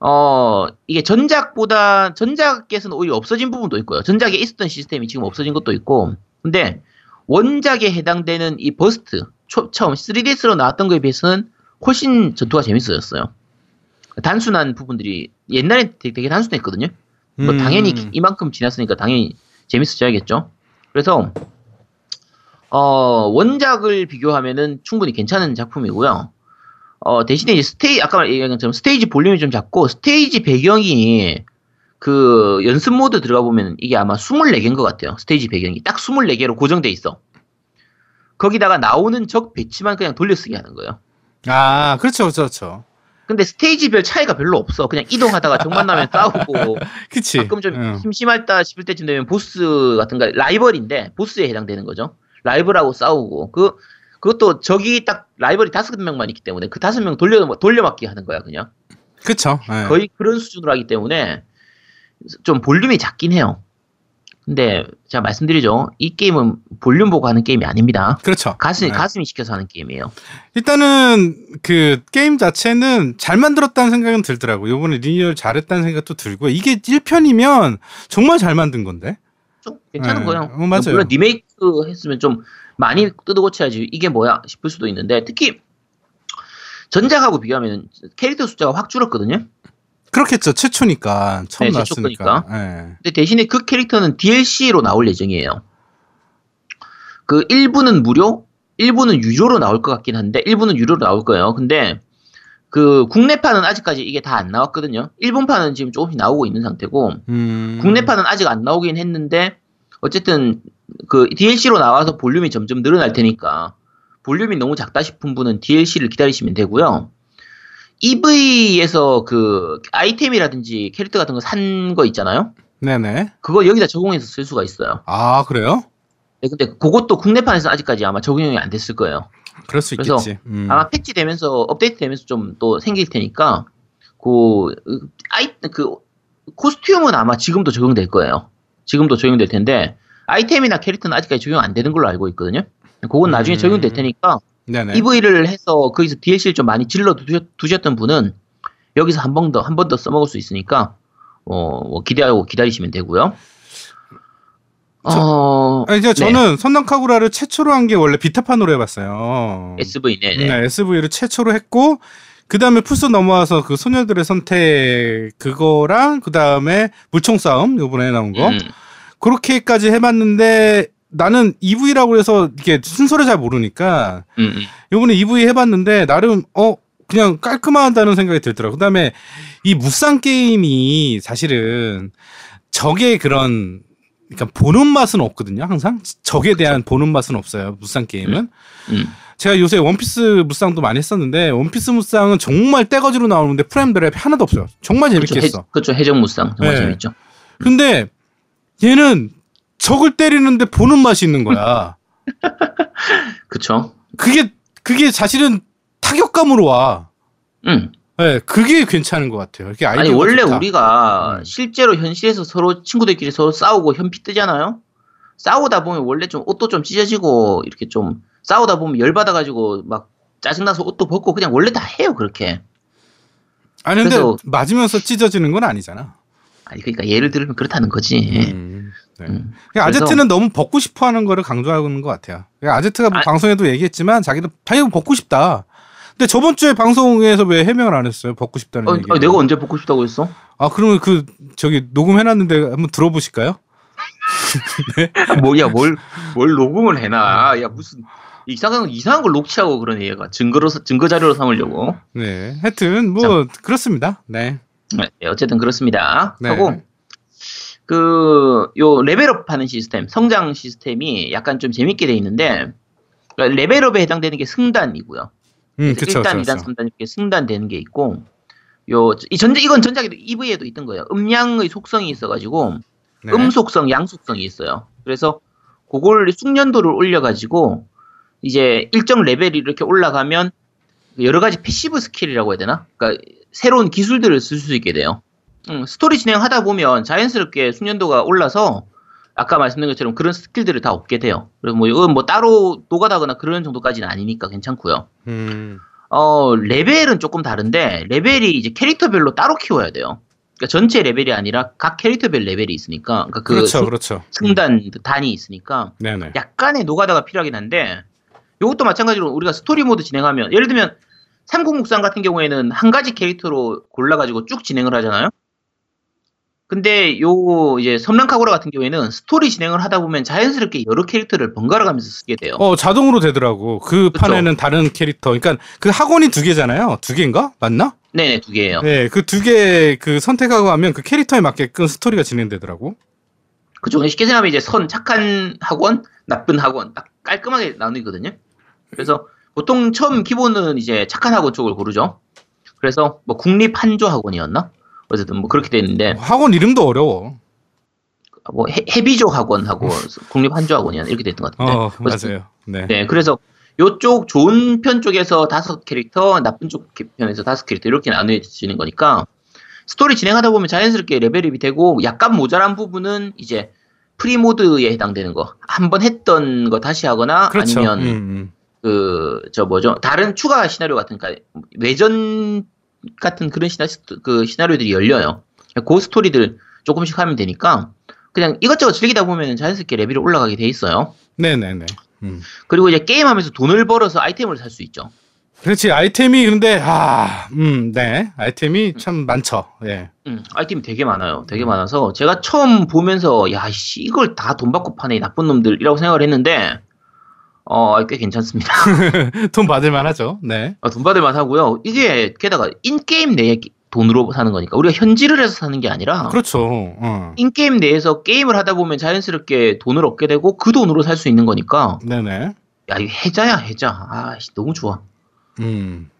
어 이게 전작보다 전작에서는 오히려 없어진 부분도 있고요. 전작에 있었던 시스템이 지금 없어진 것도 있고. 근데 원작에 해당되는 이 버스트 초, 처음 3DS로 나왔던 거에 비해서는 훨씬 전투가 재밌어졌어요. 단순한 부분들이 옛날에 되게, 되게 단순했거든요. 뭐 음. 당연히 이만큼 지났으니까 당연히 재밌어져야겠죠. 그래서 어 원작을 비교하면은 충분히 괜찮은 작품이고요. 어 대신에 이제 스테이 아까 얘기한 것처럼 스테이지 볼륨이 좀 작고 스테이지 배경이 그 연습 모드 들어가 보면 이게 아마 24개인 것 같아요. 스테이지 배경이 딱 24개로 고정돼 있어. 거기다가 나오는 적 배치만 그냥 돌려쓰기 하는 거예요. 아, 그렇죠, 그렇죠, 그렇죠. 근데 스테이지별 차이가 별로 없어. 그냥 이동하다가 적 만나면 싸우고 그치. 가끔 좀 응. 심심할다 싶을 때쯤 되면 보스 같은 거 라이벌인데 보스에 해당되는 거죠. 라이벌하고 싸우고 그 그것도 적이 딱 라이벌이 다섯 명만 있기 때문에 그 다섯 명 돌려 돌려막기 하는 거야 그냥 그쵸. 예. 거의 그런 수준으로 하기 때문에 좀 볼륨이 작긴 해요. 근데 제가 말씀드리죠 이 게임은 볼륨 보고 하는 게임이 아닙니다. 그렇죠. 가슴 네. 가슴이 시켜서 하는 게임이에요. 일단은 그 게임 자체는 잘 만들었다는 생각은 들더라고. 요번에 리뉴얼 잘했다는 생각도 들고 이게 1편이면 정말 잘 만든 건데. 좀 괜찮은 네. 거예요. 어, 맞아요. 물론 리메이크 했으면 좀 많이 뜯어고쳐야지 이게 뭐야 싶을 수도 있는데 특히 전작하고 비교하면 캐릭터 숫자가 확 줄었거든요. 그렇겠죠. 최초니까 처음 네, 나왔으니까. 예. 근데 대신에 그 캐릭터는 DLC로 나올 예정이에요. 그 1부는 무료, 1부는 유료로 나올 것 같긴 한데 1부는 유료로 나올 거예요. 근데 그 국내판은 아직까지 이게 다 안 나왔거든요. 일본판은 지금 조금씩 나오고 있는 상태고 음. 국내판은 아직 안 나오긴 했는데 어쨌든 그 DLC로 나와서 볼륨이 점점 늘어날 테니까 볼륨이 너무 작다 싶은 분은 DLC를 기다리시면 되고요. EV에서 그 아이템이라든지 캐릭터 같은 거 산 거 있잖아요. 네네. 그거 여기다 적용해서 쓸 수가 있어요. 아 그래요? 네, 근데 그것도 국내판에서 아직까지 아마 적용이 안 됐을 거예요. 그럴 수 그래서 있겠지. 음. 아마 패치 되면서 업데이트 되면서 좀 또 생길 테니까 그 아이 그 코스튬은 아마 지금도 적용될 거예요. 지금도 적용될 텐데 아이템이나 캐릭터는 아직까지 적용 안 되는 걸로 알고 있거든요. 그건 나중에 음. 적용될 테니까 네네. EV를 해서 거기서 DLC를 좀 많이 질러 두셨, 두셨던 분은 여기서 한 번 더 한 번 더 써먹을 수 있으니까 어, 뭐 기대하고 기다리시면 되고요. 어, 아, 이제 저는 선당카구라를 최초로 한 게 원래 비타판으로 해봤어요. SV 네네. 네, SV를 최초로 했고 그 다음에 플스 넘어와서 그 소녀들의 선택 그거랑 그 다음에 물총 싸움 요번에 나온 거 음, 그렇게까지 해봤는데 나는 EV라고 해서 이게 순서를 잘 모르니까 음, 음. 요번에 EV 해봤는데 나름 어 그냥 깔끔하다는 생각이 들더라고. 그 다음에 이 무쌍 게임이 사실은 적의 그런 그러니까 보는 맛은 없거든요. 항상 적에 대한 보는 맛은 없어요. 무쌍 게임은. 음. 제가 요새 원피스 무쌍도 많이 했었는데 원피스 무쌍은 정말 떼거지로 나오는데 프레임 드랩 하나도 없어요. 정말 재밌게 해, 했어. 그렇죠. 해적 무쌍 정말 네. 재밌죠. 근데 얘는 적을 때리는데 보는 맛이 있는 거야. 그렇죠. 그게 그게 사실은 타격감으로 와. 음. 네, 그게 괜찮은 것 같아요. 이게 아니 원래 좋다. 우리가 음. 실제로 현실에서 서로 친구들끼리 서로 싸우고 현피 뜨잖아요. 싸우다 보면 원래 좀 옷도 좀 찢어지고 이렇게 좀 싸우다 보면 열 받아가지고 막 짜증나서 옷도 벗고 그냥 원래 다 해요 그렇게. 아니 근데 맞으면서 찢어지는 건 아니잖아. 아니 그러니까 예를 들면 그렇다는 거지. 음, 네. 음. 그러니까 아제트는 너무 벗고 싶어하는 거를 강조하고 있는 것 같아요. 그러니까 아제트가 뭐 아- 방송에도 얘기했지만 자기도 당연히 벗고 싶다. 근데 저번 주에 방송에서 왜 해명을 안 했어요? 벗고 싶다는 어, 얘기. 어, 내가 언제 벗고 싶다고 했어? 아 그러면 그 저기 녹음해놨는데 한번 들어보실까요? 뭐야 뭘 뭘 녹음을 해놔? 야 무슨 이상한 이상한 걸 녹취하고 그런 얘가 증거로 증거 자료로 삼으려고. 네. 하여튼 뭐 그렇습니다. 네. 네, 어쨌든 그렇습니다. 네. 하고 그 요 레벨업 하는 시스템, 성장 시스템이 약간 좀 재밌게 돼 있는데 그러니까 레벨업에 해당되는 게 승단이고요. 음, 그쵸, 1단, 그쵸, 2단, 그쵸. 3단 이렇게 승단되는 게 있고 요 이 전자 이건 전작에도 EV에도 있던 거예요. 음량의 속성이 있어가지고 네. 음 속성, 양 속성이 있어요. 그래서 그걸 숙련도를 올려가지고 이제 일정 레벨이 이렇게 올라가면 여러 가지 passive 스킬이라고 해야 되나? 그러니까 새로운 기술들을 쓸 수 있게 돼요. 음, 스토리 진행하다 보면 자연스럽게 숙련도가 올라서 아까 말씀드린 것처럼 그런 스킬들을 다 얻게 돼요. 그래서 뭐 이건 뭐 따로 노가다거나 그런 정도까지는 아니니까 괜찮고요. 음. 어, 레벨은 조금 다른데, 레벨이 이제 캐릭터별로 따로 키워야 돼요. 그러니까 전체 레벨이 아니라 각 캐릭터별 레벨이 있으니까, 그러니까 그 그렇죠, 승- 그렇죠. 승단, 단이 있으니까, 네네. 약간의 노가다가 필요하긴 한데, 이것도 마찬가지로 우리가 스토리 모드 진행하면, 예를 들면, 삼국무쌍 같은 경우에는 한 가지 캐릭터로 골라가지고 쭉 진행을 하잖아요? 근데 요, 이제 섬란카구라 같은 경우에는 스토리 진행을 하다 보면 자연스럽게 여러 캐릭터를 번갈아 가면서 쓰게 돼요. 어, 자동으로 되더라고. 그 판에는 다른 캐릭터. 그러니까 그 학원이 두 개잖아요. 두 개인가? 맞나? 네네, 두 개예요. 네, 그 두 개 그 선택하고 하면 그 캐릭터에 맞게끔 스토리가 진행되더라고. 그쪽 쉽게 생각하면 이제 선 착한 학원, 나쁜 학원 딱 깔끔하게 나누거든요. 그래서 보통 처음 기본은 이제 착한 학원 쪽을 고르죠. 그래서 뭐 국립 한조 학원이었나? 어쨌든 뭐 그렇게 돼 있는데 학원 이름도 어려워. 뭐 해, 해비조 학원하고 국립 한조 학원이었나 이렇게 돼 있던 것 같은데. 어, 맞아요. 네. 네, 그래서 요쪽 좋은 편 쪽에서 다섯 캐릭터, 나쁜 쪽 편에서 다섯 캐릭터 이렇게 나누어지는 거니까 스토리 진행하다 보면 자연스럽게 레벨업이 되고 약간 모자란 부분은 이제 free 모드에 해당되는 거. 한 번 했던 거 다시 하거나 그렇죠. 아니면 음, 음. 그저 뭐죠? 다른 추가 시나리오 같은 그러니까 외전 같은 그런 시나 그 시나리오들이 열려요. 그 스토리들 조금씩 하면 되니까 그냥 이것저것 즐기다 보면 자연스럽게 레벨이 올라가게 돼 있어요. 네네네. 음. 그리고 이제 게임하면서 돈을 벌어서 아이템을 살 수 있죠. 그렇지. 아이템이 근데, 아, 음, 네. 아이템이 참 많죠. 예. 음, 아이템이 되게 많아요. 되게 많아서 제가 처음 보면서 야, 씨 이걸 다 돈 받고 파네 이 나쁜 놈들이라고 생각을 했는데 어, 꽤 괜찮습니다. 돈 받을만 하죠. 네. 어, 돈 받을 만 하고요. 이게 게다가 인게임 내에 돈으로 사는 거니까 우리가 현질을 해서 사는 게 아니라 그렇죠. 어. 인게임 내에서 게임을 하다 보면 자연스럽게 돈을 얻게 되고 그 돈으로 살 수 있는 거니까 네네. 야, 이거 해자야, 해자. 아, 씨, 너무 좋아. 음.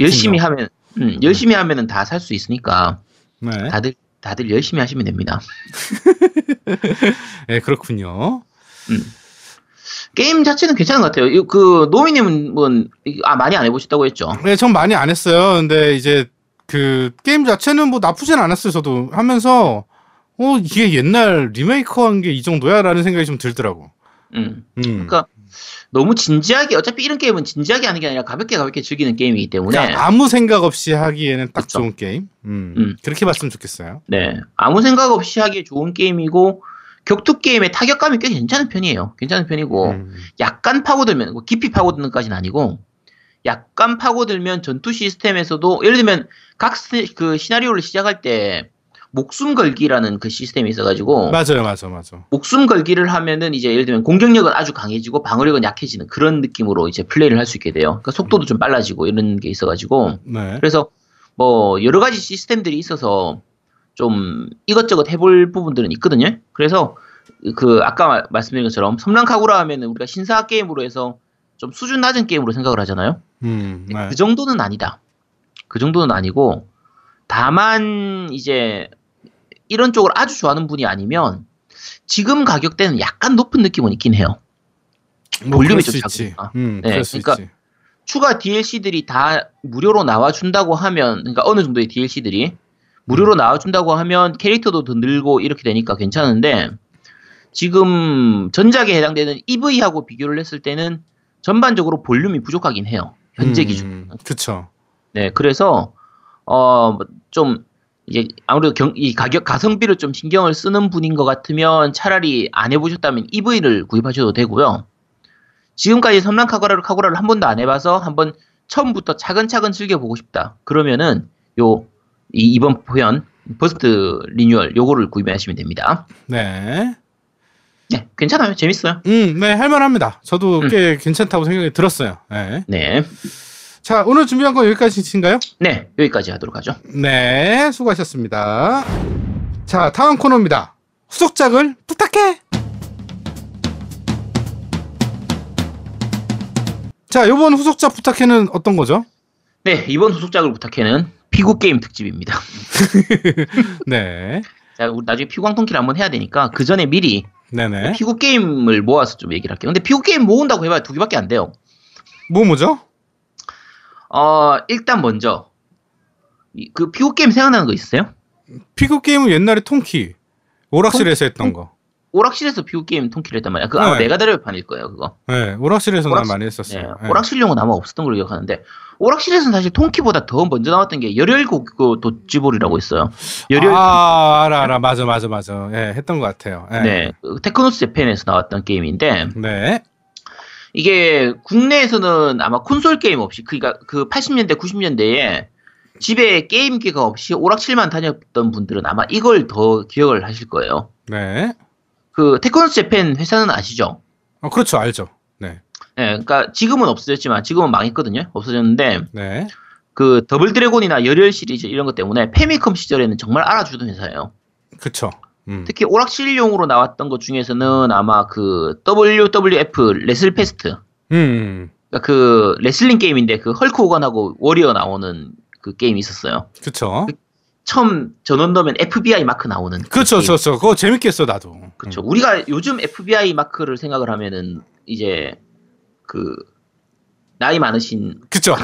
열심히 하면 음, 열심히 하면은 다 살 수 있으니까 네. 다들 다들 열심히 하시면 됩니다. 네, 그렇군요. 음. 게임 자체는 괜찮은 것 같아요. 이- 그 노미님은 아 많이 안 해보셨다고 했죠. 네, 전 많이 안 했어요. 근데 이제 그 게임 자체는 뭐 나쁘진 않았어요. 저도 하면서 어 이게 옛날 리메이크한 게 이 정도야라는 생각이 좀 들더라고. 음. 음. 그러니까 너무 진지하게 어차피 이런 게임은 진지하게 하는 게 아니라 가볍게 가볍게 즐기는 게임이기 때문에 그러니까 아무 생각 없이 하기에는 딱 그쵸. 좋은 게임. 음. 음. 그렇게 봤으면 좋겠어요. 네 아무 생각 없이 하기에 좋은 게임이고 격투 게임의 타격감이 꽤 괜찮은 편이에요. 괜찮은 편이고 음. 약간 파고들면 뭐 깊이 파고드는까지는 아니고 약간 파고들면 전투 시스템에서도 예를 들면 각 시, 그 시나리오를 시작할 때 목숨 걸기라는 그 시스템이 있어가지고 맞아요, 맞아, 맞아. 목숨 걸기를 하면은 이제 예를 들면 공격력은 아주 강해지고 방어력은 약해지는 그런 느낌으로 이제 플레이를 할 수 있게 돼요. 그러니까 속도도 좀 빨라지고 이런 게 있어가지고 네. 그래서 뭐 여러 가지 시스템들이 있어서 좀 이것저것 해볼 부분들은 있거든요. 그래서 그 아까 말- 말씀드린 것처럼 섬랑카구라 하면은 우리가 신사 게임으로 해서 좀 수준 낮은 게임으로 생각을 하잖아요. 음. 네. 그 정도는 아니다. 그 정도는 아니고 다만 이제 이런 쪽을 아주 좋아하는 분이 아니면 지금 가격대는 약간 높은 느낌은 있긴 해요. 뭐 볼륨이 좀. 작으니까. 음, 네, 그러니까 있지. 추가 DLC들이 다 무료로 나와준다고 하면, 그러니까 어느 정도의 DLC들이 무료로 나와준다고 하면 캐릭터도 더 늘고 이렇게 되니까 괜찮은데, 지금 전작에 해당되는 EV하고 비교를 했을 때는 전반적으로 볼륨이 부족하긴 해요. 현재 음, 기준. 그쵸. 네, 그래서, 어, 좀, 이제 아무래도 경, 이 가격, 가성비를 좀 신경을 쓰는 분인 것 같으면 차라리 안 해보셨다면 EV를 구입하셔도 되고요. 지금까지 섬란 카구라를, 카구라를 한 번도 안 해봐서 한번 처음부터 차근차근 즐겨보고 싶다. 그러면은 요, 이, 이번 표현, 버스트 리뉴얼, 요거를 구입하시면 됩니다. 네. 네, 괜찮아요. 재밌어요. 음, 네, 할만합니다. 저도 음. 꽤 괜찮다고 생각이 들었어요. 네. 네. 자, 오늘 준비한 건 여기까지인가요? 네, 여기까지 하도록 하죠. 네, 수고하셨습니다. 자, 다음 코너입니다. 후속작을 부탁해! 자, 요번 후속작 부탁해는 어떤 거죠? 네, 이번 후속작을 부탁해는 피구 게임 특집입니다. 네. 자, 우리 나중에 피구 광통키를 한번 해야 되니까 그 전에 미리 네네. 피구 게임을 모아서 좀 얘기를 할게요. 근데 피구 게임 모은다고 해봐야 두 개밖에 안 돼요. 뭐, 뭐죠? 어, 일단 먼저 이- 그 피구 게임 생각나는 거 있어요? 피구 게임은 옛날에 통키. 오락실에서 했던 거. 오락실에서 피구 게임 통키를 했단 말이야. 그 아마 네. 메가드라이브판일 거예요, 그거. 네, 오락실에서 난 오락실- 많이 네, 했었어요. 네. 오락실용은 아마 없었던 걸로 기억하는데 오락실에서는 사실 통키보다 더 먼저 나왔던 게 열혈고교 도찌볼이라고 있어요. 열혈 아, 알아, 알아. 맞아, 맞아, 맞아. 예, 했던 것 같아요. 예. 네, 그 테크노스 재팬에서 나왔던 게임인데 네. 이게 국내에서는 아마 콘솔 게임 없이 그러니까 그 80년대 90년대에 집에 게임기가 없이 오락실만 다녔던 분들은 아마 이걸 더 기억을 하실 거예요. 네. 그 테크노스 재팬 회사는 아시죠? 어, 그렇죠. 알죠. 네. 네, 그러니까 지금은 없어졌지만 지금은 망했거든요. 없어졌는데 네. 그 더블 드래곤이나 열혈 시리즈 이런 것 때문에 패미컴 시절에는 정말 알아주던 회사예요. 그쵸. 음. 특히 오락실용으로 나왔던 것 중에서는 아마 그 WWF 레슬 페스트 음. 그러니까 그 레슬링 게임인데 그 헐크 호건하고 워리어 나오는 그 게임이 있었어요. 그쵸. 처음 전원 넣으면 FBI 마크 나오는 그 게임. 그쵸. 그거 재밌게 했어, 나도. 그쵸. 우리가 요즘 FBI 마크를 생각을 하면은 이제 그 나이 많으신 그쵸.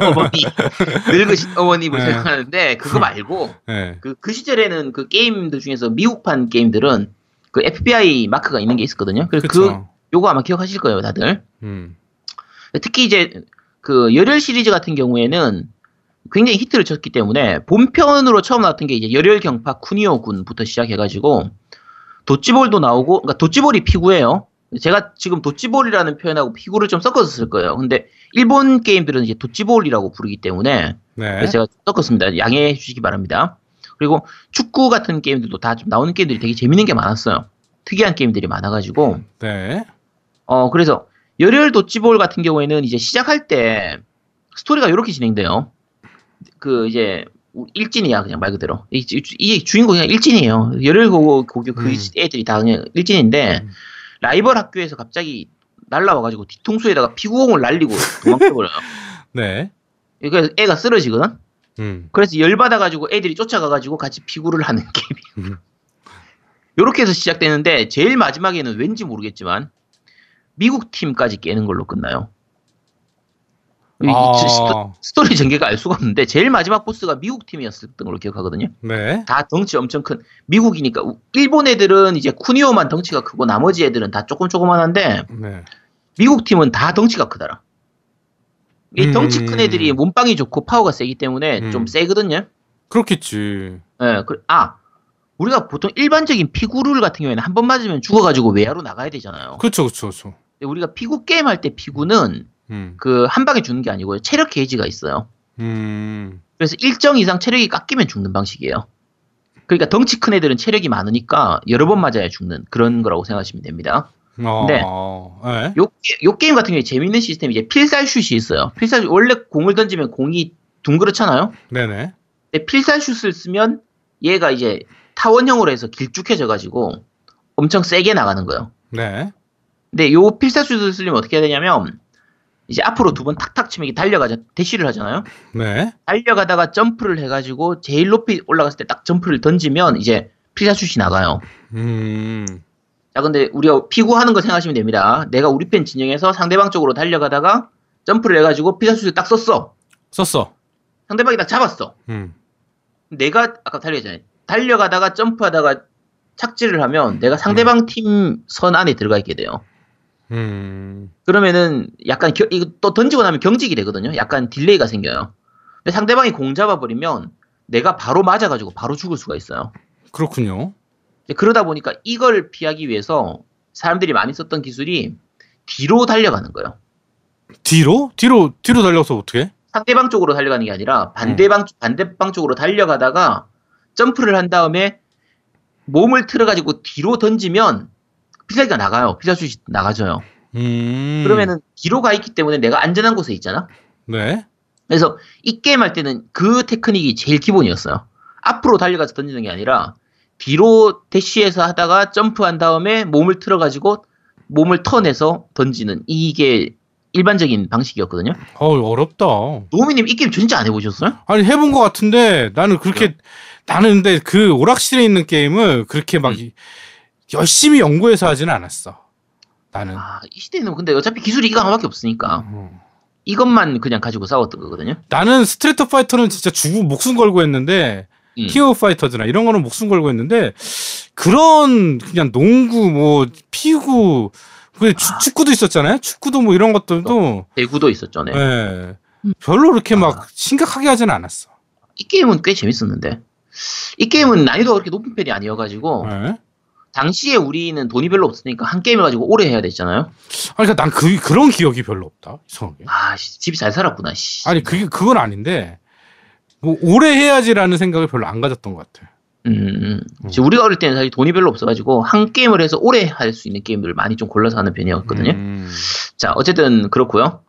어머니 늙으신 어머님을 네. 생각하는데 그거 말고 네. 그, 그 시절에는 그 게임들 중에서 미국판 게임들은 그 FBI 마크가 있는 게 있었거든요. 그래서 그 그쵸. 요거 아마 기억하실 거예요, 다들. 음. 특히 이제 그 열혈 시리즈 같은 경우에는 굉장히 히트를 쳤기 때문에 본편으로 처음 나왔던 게 이제 열혈 경파 쿠니오 군부터 시작해가지고 도찌볼도 나오고 그러니까 도찌볼이 피구예요. 제가 지금 도찌볼이라는 표현하고 피구를 좀 섞어서 쓸 거예요. 근데 일본 게임들은 이제 도찌볼이라고 부르기 때문에 네. 제가 섞었습니다. 양해해 주시기 바랍니다. 그리고 축구 같은 게임들도 다 좀 나오는 게임들이 되게 재밌는 게 많았어요. 특이한 게임들이 많아가지고 네. 어, 그래서 열혈 도찌볼 같은 경우에는 이제 시작할 때 스토리가 이렇게 진행돼요. 그 이제 일진이야 그냥 말 그대로 이, 이- 이 주인공이 그냥 일진이에요. 고고 고교 그 음. 애들이 다 그냥 일진인데 음. 라이벌 학교에서 갑자기 날라와가지고 뒤통수에다가 피구공을 날리고 도망쳐버려요. 네. 그래서 애가 쓰러지거든. 음. 그래서 열 받아가지고 애들이 쫓아가가지고 같이 피구를 하는 게임이에요. 음. 요렇게 해서 시작되는데 제일 마지막에는 왠지 모르겠지만 미국 팀까지 깨는 걸로 끝나요. 아. 스토리 전개가 알 수가 없는데 제일 마지막 보스가 미국 팀이었던 걸로 기억하거든요. 네. 다 덩치 엄청 큰 미국이니까 우- 일본 애들은 이제 쿠니오만 덩치가 크고 나머지 애들은 다 조금 조그만한데 네. 미국 팀은 다 덩치가 크더라. 이 음. 덩치 큰 애들이 몸빵이 좋고 파워가 세기 때문에 음. 좀 세거든요. 그렇겠지. 예, 그, 아, 우리가 보통 일반적인 피구룰 같은 경우에는 한 번 맞으면 죽어가지고 외야로 나가야 되잖아요. 그쵸, 그쵸. 근데 우리가 피구 게임 할 때 피구는 음. 그한 방에 죽는 게 아니고요. 체력 게이지가 있어요. 음. 그래서 일정 이상 체력이 깎이면 죽는 방식이에요. 그러니까 덩치 큰 애들은 체력이 많으니까 여러 번 맞아야 죽는 그런 거라고 생각하시면 됩니다. 어. 네. 네. 요, 게- 요 게임 같은 경우에 재밌는 시스템이 이제 필살슛이 있어요. 필살슛, 원래 공을 던지면 공이 둥그렇잖아요? 네네. 근데 필살슛을 쓰면 얘가 이제 타원형으로 해서 길쭉해져 가지고 엄청 세게 나가는 거예요. 네. 근데 요 필살슛을 쓰려면 어떻게 해야 되냐면 이제 앞으로 두 번 탁탁 치면 이게 달려가자 대쉬를 하잖아요. 네. 달려가다가 점프를 해가지고 제일 높이 올라갔을 때 딱 점프를 던지면 이제 필살슛이 나가요. 음. 자 근데 우리가 피구하는 거 생각하시면 됩니다. 내가 우리 편 진영에서 상대방 쪽으로 달려가다가 점프를 해가지고 필살슛을 딱 썼어. 썼어. 상대방이 딱 잡았어. 음. 내가 아까 달려잖아요. 달려가다가 점프하다가 착지를 하면 내가 상대방 팀선 안에 들어가 있게 돼요. 음. 그러면은 약간 겨- 이거 또 던지고 나면 경직이 되거든요. 약간 딜레이가 생겨요. 근데 상대방이 공 잡아버리면 내가 바로 맞아가지고 바로 죽을 수가 있어요. 그렇군요. 그러다 보니까 이걸 피하기 위해서 사람들이 많이 썼던 기술이 뒤로 달려가는 거예요. 뒤로? 뒤로, 뒤로 달려서 어떻게? 상대방 쪽으로 달려가는 게 아니라 반대방 반대방 쪽으로 달려가다가 점프를 한 다음에 몸을 틀어가지고 뒤로 던지면 필살기가 나가요. 필살기 나가져요. 음. 그러면은 뒤로 가 있기 때문에 내가 안전한 곳에 있잖아. 네. 그래서 이 게임 할 때는 그 테크닉이 제일 기본이었어요. 앞으로 달려가서 던지는 게 아니라 뒤로 대시해서 하다가 점프한 다음에 몸을 틀어가지고 몸을 턴해서 던지는 이게 일반적인 방식이었거든요. 어 어렵다. 노미님 이 게임 진짜 안 해보셨어요? 아니 해본 것 같은데 나는 그렇게 나는 근데 그 오락실에 있는 게임을 그렇게 막 음. 이- 열심히 연구해서 하지는 않았어. 나는. 아, 이 시대에는 근데 어차피 기술이 이거 하나밖에 없으니까 어. 이것만 그냥 가지고 싸웠던 거거든요. 나는 스트리트 파이터는 진짜 죽고 목숨 걸고 했는데 음. 킹 오브 파이터즈나 이런 거는 목숨 걸고 했는데 그런 그냥 농구 뭐 피구 그 아. 축구도 있었잖아요. 축구도 뭐 이런 것들도 배구도 있었죠. 네. 예. 별로 그렇게 아. 막 심각하게 하지는 않았어. 이 게임은 꽤 재밌었는데 이 게임은 난이도가 그렇게 높은 편이 아니어가지고 예. 당시에 우리는 돈이 별로 없으니까 한 게임을 가지고 오래 해야 됐잖아요. 아니 그러니까 난 그, 그런 기억이 별로 없다. 이상하게. 아, 씨, 집이 잘 살았구나. 씨. 아니 그게 그건 아닌데 뭐 오래 해야지라는 생각을 별로 안 가졌던 것 같아. 음, 음. 지금 우리가 어릴 때는 사실 돈이 별로 없어가지고 한 게임을 해서 오래 할 수 있는 게임들을 많이 좀 골라서 하는 편이었거든요. 음. 자, 어쨌든 그렇고요.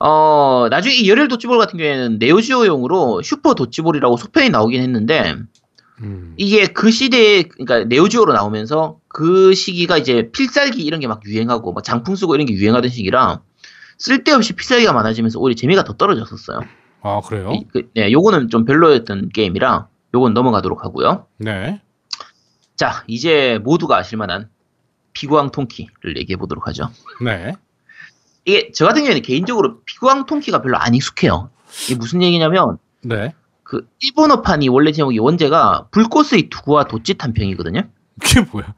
어, 나중에 이 열혈 도찌볼 같은 경우에는 네오지오용으로 슈퍼 도찌볼이라고 소편이 나오긴 했는데 음. 이게 그 시대에 그러니까 네오지오로 나오면서 그 시기가 이제 필살기 이런 게 막 유행하고 막 장풍 쓰고 이런 게 유행하던 시기라 쓸데없이 필살기가 많아지면서 오히려 재미가 더 떨어졌었어요. 아 그래요? 이- 그, 네, 요거는 좀 별로였던 게임이라 요건 넘어가도록 하고요. 네. 자, 이제 모두가 아실 만한 피구왕 통키를 얘기해 보도록 하죠. 네. 이게 저 같은 경우에는 개인적으로 피구왕 통키가 별로 안 익숙해요. 이게 무슨 얘기냐면 네. 그 일본어판이 원래 제목이 원제가 불꽃의 투구와 도찌 탐평이거든요. 그게 뭐야?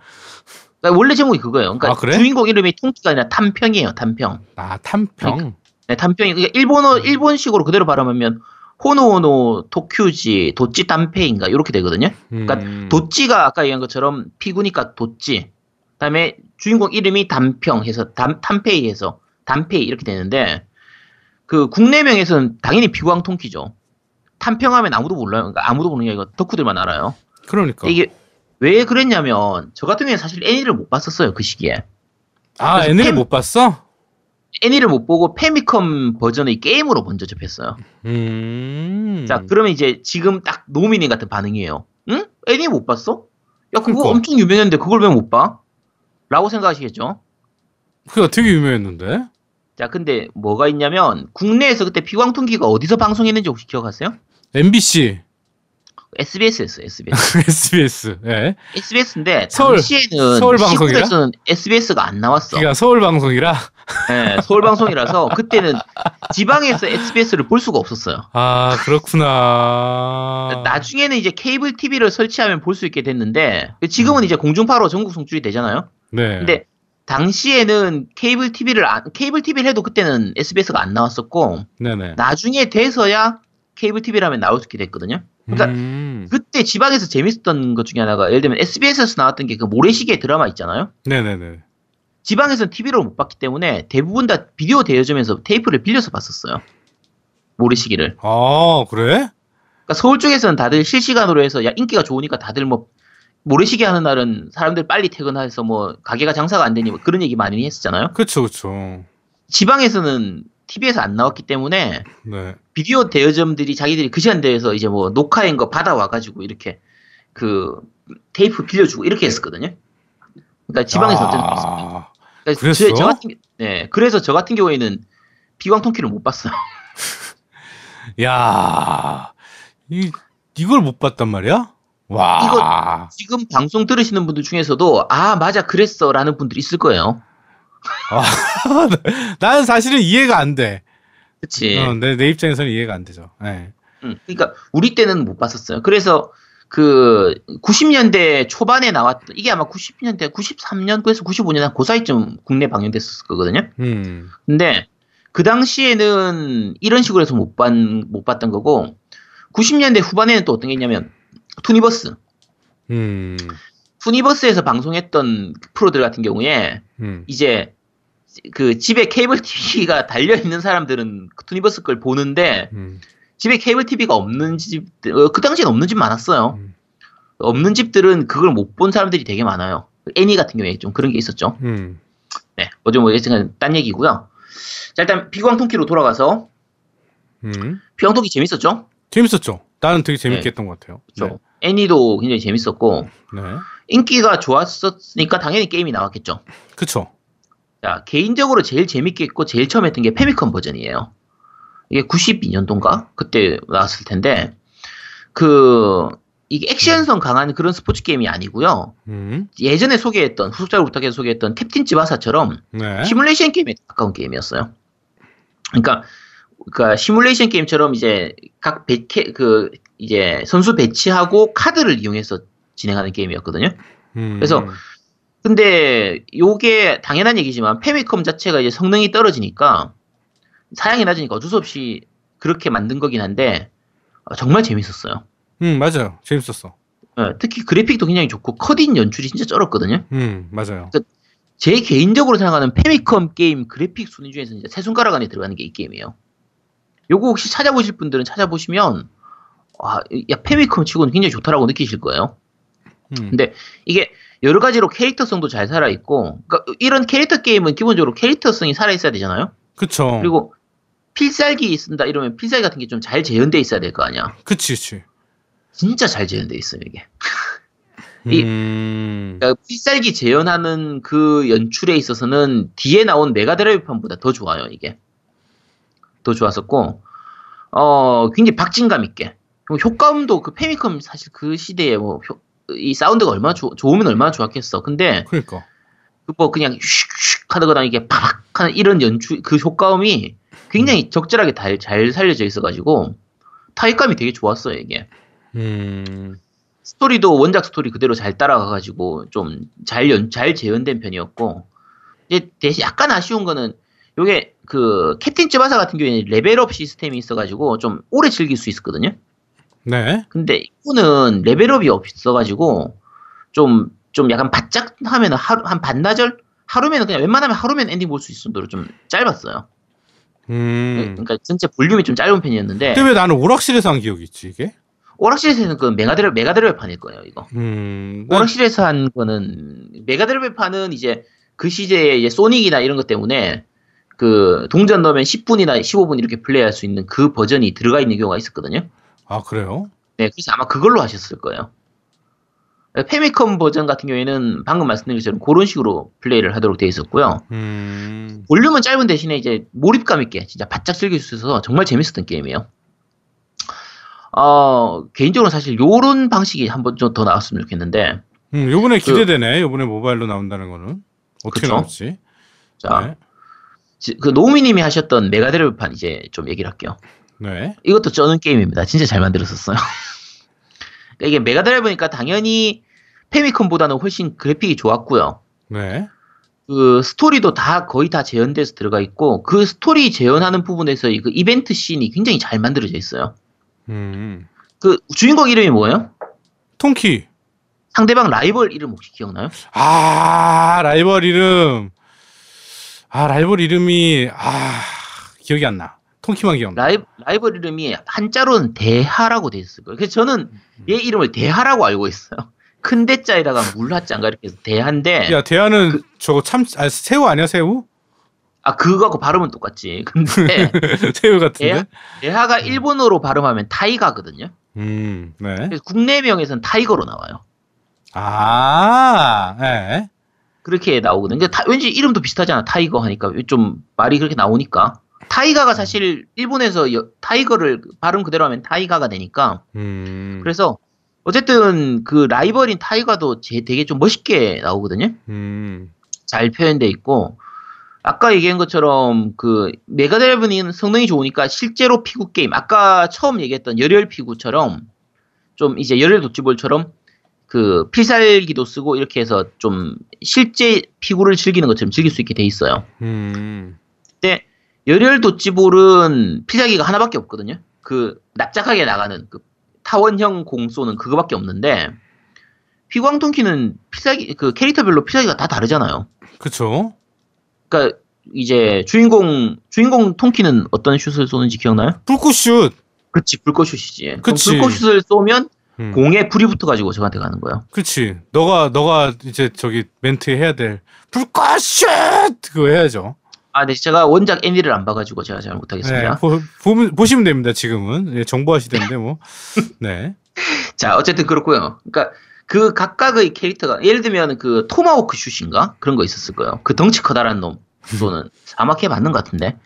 그러니까 원래 제목이 그거예요. 그러니까 아, 그래? 주인공 이름이 통키가 아니라 탐평이에요. 탐평. 아 탐평. 네, 탐평이 그러니까 일본어 일본식으로 그대로 발음하면 호노호노 도큐지 도찌 탐페인가 이렇게 되거든요. 그러니까 음. 도찌가 아까 얘기한 것처럼 피구니까 도찌. 그다음에 주인공 이름이 담평 해서 담 탐페이 해서 담페이 이렇게 되는데 그 국내명에서는 당연히 피구왕 통키죠. 탐평하면 아무도 몰라요. 그러니까 아무도 모르는 게 아니고 덕후들만 알아요. 그러니까. 이게 왜 그랬냐면 저 같은 경우에 사실 애니를 못 봤었어요 그 시기에. 아 애니를 팸- 못 봤어? 애니를 못 보고 페미컴 버전의 게임으로 먼저 접했어요. 음. 자, 그러면 이제 지금 딱 노미님 같은 반응이에요. 응? 애니 못 봤어? 야, 그거 그러니까. 엄청 유명했는데 그걸 왜 못 봐? 라고 생각하시겠죠? 그게 되게 유명했는데. 자, 근데 뭐가 있냐면 국내에서 그때 피광통기가 어디서 방송했는지 혹시 기억하세요? MBC, SBS였어요, SBS. SBS. 예. SBS인데 서울- 당시에는 서울 방송이라? 시골에서는 SBS가 안 나왔어. 그러니까 서울 방송이라. 네, 서울 방송이라서 그때는 지방에서 SBS를 볼 수가 없었어요. 아 그렇구나. 나중에는 이제 케이블 TV를 설치하면 볼 수 있게 됐는데 지금은 이제 공중파로 전국 송출이 되잖아요. 네. 근데 당시에는 케이블 TV를 안, 케이블 TV를 해도 그때는 SBS가 안 나왔었고 네네. 나중에 돼서야 케이블 TV라면 나올 수 있게 됐거든요. 그러니까 음. 그때 지방에서 재밌었던 것 중에 하나가 예를 들면 SBS에서 나왔던 게 그 모래시계 드라마 있잖아요. 네네네. 지방에서는 TV로 못 봤기 때문에 대부분 다 비디오 대여점에서 테이프를 빌려서 봤었어요. 모래시계를. 아 그래? 그러니까 서울 쪽에서는 다들 실시간으로 해서 야 인기가 좋으니까 다들 뭐 모래시계 하는 날은 사람들 빨리 퇴근해서 뭐 가게가 장사가 안 되니 뭐 그런 얘기 많이 했었잖아요. 그쵸 그쵸. 지방에서는 TV에서 안 나왔기 때문에 네. 비디오 대여점들이 자기들이 그 시간대에서 이제 뭐 녹화한 거 받아와가지고 이렇게 그 테이프 빌려주고 이렇게 했었거든요. 그러니까 지방에서 어쨌든 아, 그러니까 그랬어? 저, 저 같은 게- 네 그래서 저 같은 경우에는 비광 통키를 못 봤어요. 야, 이 이걸 못 봤단 말이야? 와. 지금 방송 들으시는 분들 중에서도 아 맞아 그랬어라는 분들이 있을 거예요. 나는 사실은 이해가 안 돼. 그치? 어, 내, 내 입장에서는 이해가 안 되죠. 네. 음, 그러니까 우리 때는 못 봤었어요. 그래서 그 90년대 초반에 나왔던 이게 아마 90년대 93년도에서 95년 그 사이쯤 국내 방영됐었을 거거든요. 음. 근데 그 당시에는 이런 식으로 해서 못, 봤, 못 봤던 거고 90년대 후반에는 또 어떤 게 있냐면 투니버스 음. 투니버스에서 방송했던 프로들 같은 경우에 음. 이제 그 집에 케이블 TV가 달려 있는 사람들은 그 투니버스 걸 보는데 음. 집에 케이블 TV가 없는 집, 어, 그 당시엔 없는 집 많았어요. 음. 없는 집들은 그걸 못 본 사람들이 되게 많아요. 애니 같은 경우에 좀 그런 게 있었죠. 음. 네, 어제 뭐 예전에 딴 얘기고요. 자 일단 피구왕 통키로 돌아가서 음. 피구왕 통키 재밌었죠? 재밌었죠. 나는 되게 재밌게 네. 했던 것 같아요. 그렇죠. 애니도 굉장히 재밌었고 네. 네. 인기가 좋았었으니까 당연히 게임이 나왔겠죠. 그쵸. 자 개인적으로 제일 재밌게 했고 제일 처음 했던 게 패미컴 버전이에요. 이게 92년도인가 그때 나왔을 텐데 그 이게 액션성 강한 그런 스포츠 게임이 아니고요. 음. 예전에 소개했던 후속작을 부탁해서 소개했던 캡틴 츠바사처럼 네. 시뮬레이션 게임에 가까운 게임이었어요. 그러니까 그러니까 시뮬레이션 게임처럼 이제 각 배캐 그 이제 선수 배치하고 카드를 이용해서 진행하는 게임이었거든요. 음. 그래서 근데 요게 당연한 얘기지만 페미컴 자체가 이제 성능이 떨어지니까 사양이 낮으니까 어쩔 수 없이 그렇게 만든 거긴 한데 어, 정말 재밌었어요. 음, 맞아요. 재밌었어. 예, 특히 그래픽도 굉장히 좋고 컷인 연출이 진짜 쩔었거든요. 음, 맞아요. 제 개인적으로 생각하는 패미컴 게임 그래픽 순위 중에서 이제 세 손가락 안에 들어가는 게 이 게임이에요. 요거 혹시 찾아보실 분들은 찾아보시면 와, 야 패미컴 치고는 굉장히 좋다라고 느끼실 거예요. 음. 근데 이게 여러 가지로 캐릭터성도 잘 살아 있고, 그러니까 이런 캐릭터 게임은 기본적으로 캐릭터성이 살아 있어야 되잖아요. 그쵸. 그리고 필살기 쓴다 이러면 필살기 같은 게 좀 잘 재현돼 있어야 될 거 아니야. 그치, 그치. 진짜 잘 재현돼 있어요 이게. 이- 음. 그러니까 필살기 재현하는 그 연출에 있어서는 뒤에 나온 메가드라이브판보다 더 좋아요 이게. 더 좋았었고, 어 굉장히 박진감 있게. 효과음도 그 페미컴 사실 그 시대에 뭐 이 사운드가 얼마나 좋- 좋으면 얼마나 좋았겠어. 근데 그러니까. 그뭐 그냥 슉슉 하다거나 이게 팍 하는 이런 연출 그 효과음이 굉장히 적절하게 잘, 잘 살려져 있어가지고 몰입감이 되게 좋았어요 이게 음. 스토리도 원작 스토리 그대로 잘 따라가가지고 좀 잘연잘 재현된 편이었고 이제 대신 약간 아쉬운 거는 요게 그 캡틴 츠바사 같은 경우에는 레벨업 시스템이 있어가지고 좀 오래 즐길 수 있었거든요. 네. 근데 이거는 레벨업이 없어가지고 좀, 좀 약간 바짝 하면은 하루, 한 반나절? 하루면은 그냥 웬만하면 하루면 엔딩 볼 수 있을 정도로 좀 짧았어요. 음. 그러니까 전체 볼륨이 좀 짧은 편이었는데, 근데 왜 나는 오락실에서 한 기억이 있지, 이게? 오락실에서는 그 메가드라, 메가드라이브 판일 거예요, 이거. 음. 난- 오락실에서 한 거는, 메가드라이브 판은 이제 그 시대에 이제 소닉이나 이런 것 때문에 그 동전 넣으면 10분이나 15분 이렇게 플레이할 수 있는 그 버전이 들어가 있는 경우가 있었거든요. 아, 그래요? 네, 그래서 아마 그걸로 하셨을 거예요. 패미컴 버전 같은 경우에는 방금 말씀드린 것처럼 그런 식으로 플레이를 하도록 되어 있었고요. 음. 볼륨은 짧은 대신에 이제 몰입감 있게 진짜 바짝 즐길 수 있어서 정말 재밌었던 게임이에요. 어, 개인적으로 사실 요런 방식이 한 번 좀 더 나왔으면 좋겠는데, 음, 요번에 기대되네. 요번에 모바일로 나온다는 거는. 어떻게 그쵸? 나올지. 자, 네. 지- 그 노미님이 하셨던 메가드라이브판 이제 좀 얘기를 할게요. 네. 이것도 쩌는 게임입니다. 진짜 잘 만들었었어요. 그러니까 이게 메가드라이브니까 당연히 패미컴보다는 훨씬 그래픽이 좋았고요. 네. 그 스토리도 다 거의 다 재현돼서 들어가 있고 그 스토리 재현하는 부분에서 이- 그 이벤트 씬이 굉장히 잘 만들어져 있어요. 음. 그 주인공 이름이 뭐예요? 통키. 상대방 라이벌 이름 혹시 기억나요? 아, 라이벌 이름. 아, 라이벌 이름이, 아, 기억이 안 나. 통키만 기억나. 라이, 라이벌 이름이 한자로는 대하라고 돼 있을 거예요. 그래서 저는 얘 이름을 대하라고 알고 있어요. 큰 대자에다가 물하자인가 이렇게 해서 대하인데 야, 대하는 그 저거 참, 아, 새우 아니야, 새우? 아 그거하고 발음은 똑같지. 근데 새우 같은데? 대하, 대하 가 일본어로 발음하면 타이가거든요. 음, 네. 그래서 국내명에서는 타이거로 나와요. 아, 네. 그렇게 나오거든요. 타- 왠지 이름도 비슷하잖아. 타이거 하니까 좀 말이 그렇게 나오니까. 타이가가 사실 일본에서 여- 타이거를 발음 그대로 하면 타이가가 되니까. 음. 그래서 어쨌든 그 라이벌인 타이가도 제 되게 좀 멋있게 나오거든요. 음. 잘 표현돼 있고 아까 얘기한 것처럼 그 메가드라이브는 성능이 좋으니까 실제로 피구 게임 아까 처음 얘기했던 열혈 피구처럼 좀 이제 열혈 도찌볼처럼 그 필살기도 쓰고 이렇게 해서 좀 실제 피구를 즐기는 것처럼 즐길 수 있게 돼 있어요. 음. 근데 열혈 도찌볼은 필살기가 하나밖에 없거든요. 그 납작하게 나가는 그 타원형 공 쏘는 그거밖에 없는데 피구왕 통키는 필살기 그 캐릭터별로 필살기가 다 다르잖아요. 그쵸. 그러니까 이제 주인공 주인공 통키는 어떤 슛을 쏘는지 기억나요? 불꽃슛. 그치 불꽃 슛이지. 그럼 그치. 불꽃 슛을 쏘면 음. 공에 불이 붙어가지고 저한테 가는 거예요. 그치. 너가 너가 이제 저기 멘트 해야 될 불꽃 슛 그거 해야죠. 아, 네, 제가 원작 애니를 안 봐가지고 제가 잘 못하겠습니다. 네, 보, 보면 보시면 됩니다. 지금은 예, 정보하시던데 뭐. 네. 자, 어쨌든 그렇고요. 그러니까 그 각각의 캐릭터가 예를 들면 그 토마호크 슛인가 그런 거 있었을 거예요. 그 덩치 커다란 놈 정도는 아마 걔 맞는 것 같은데.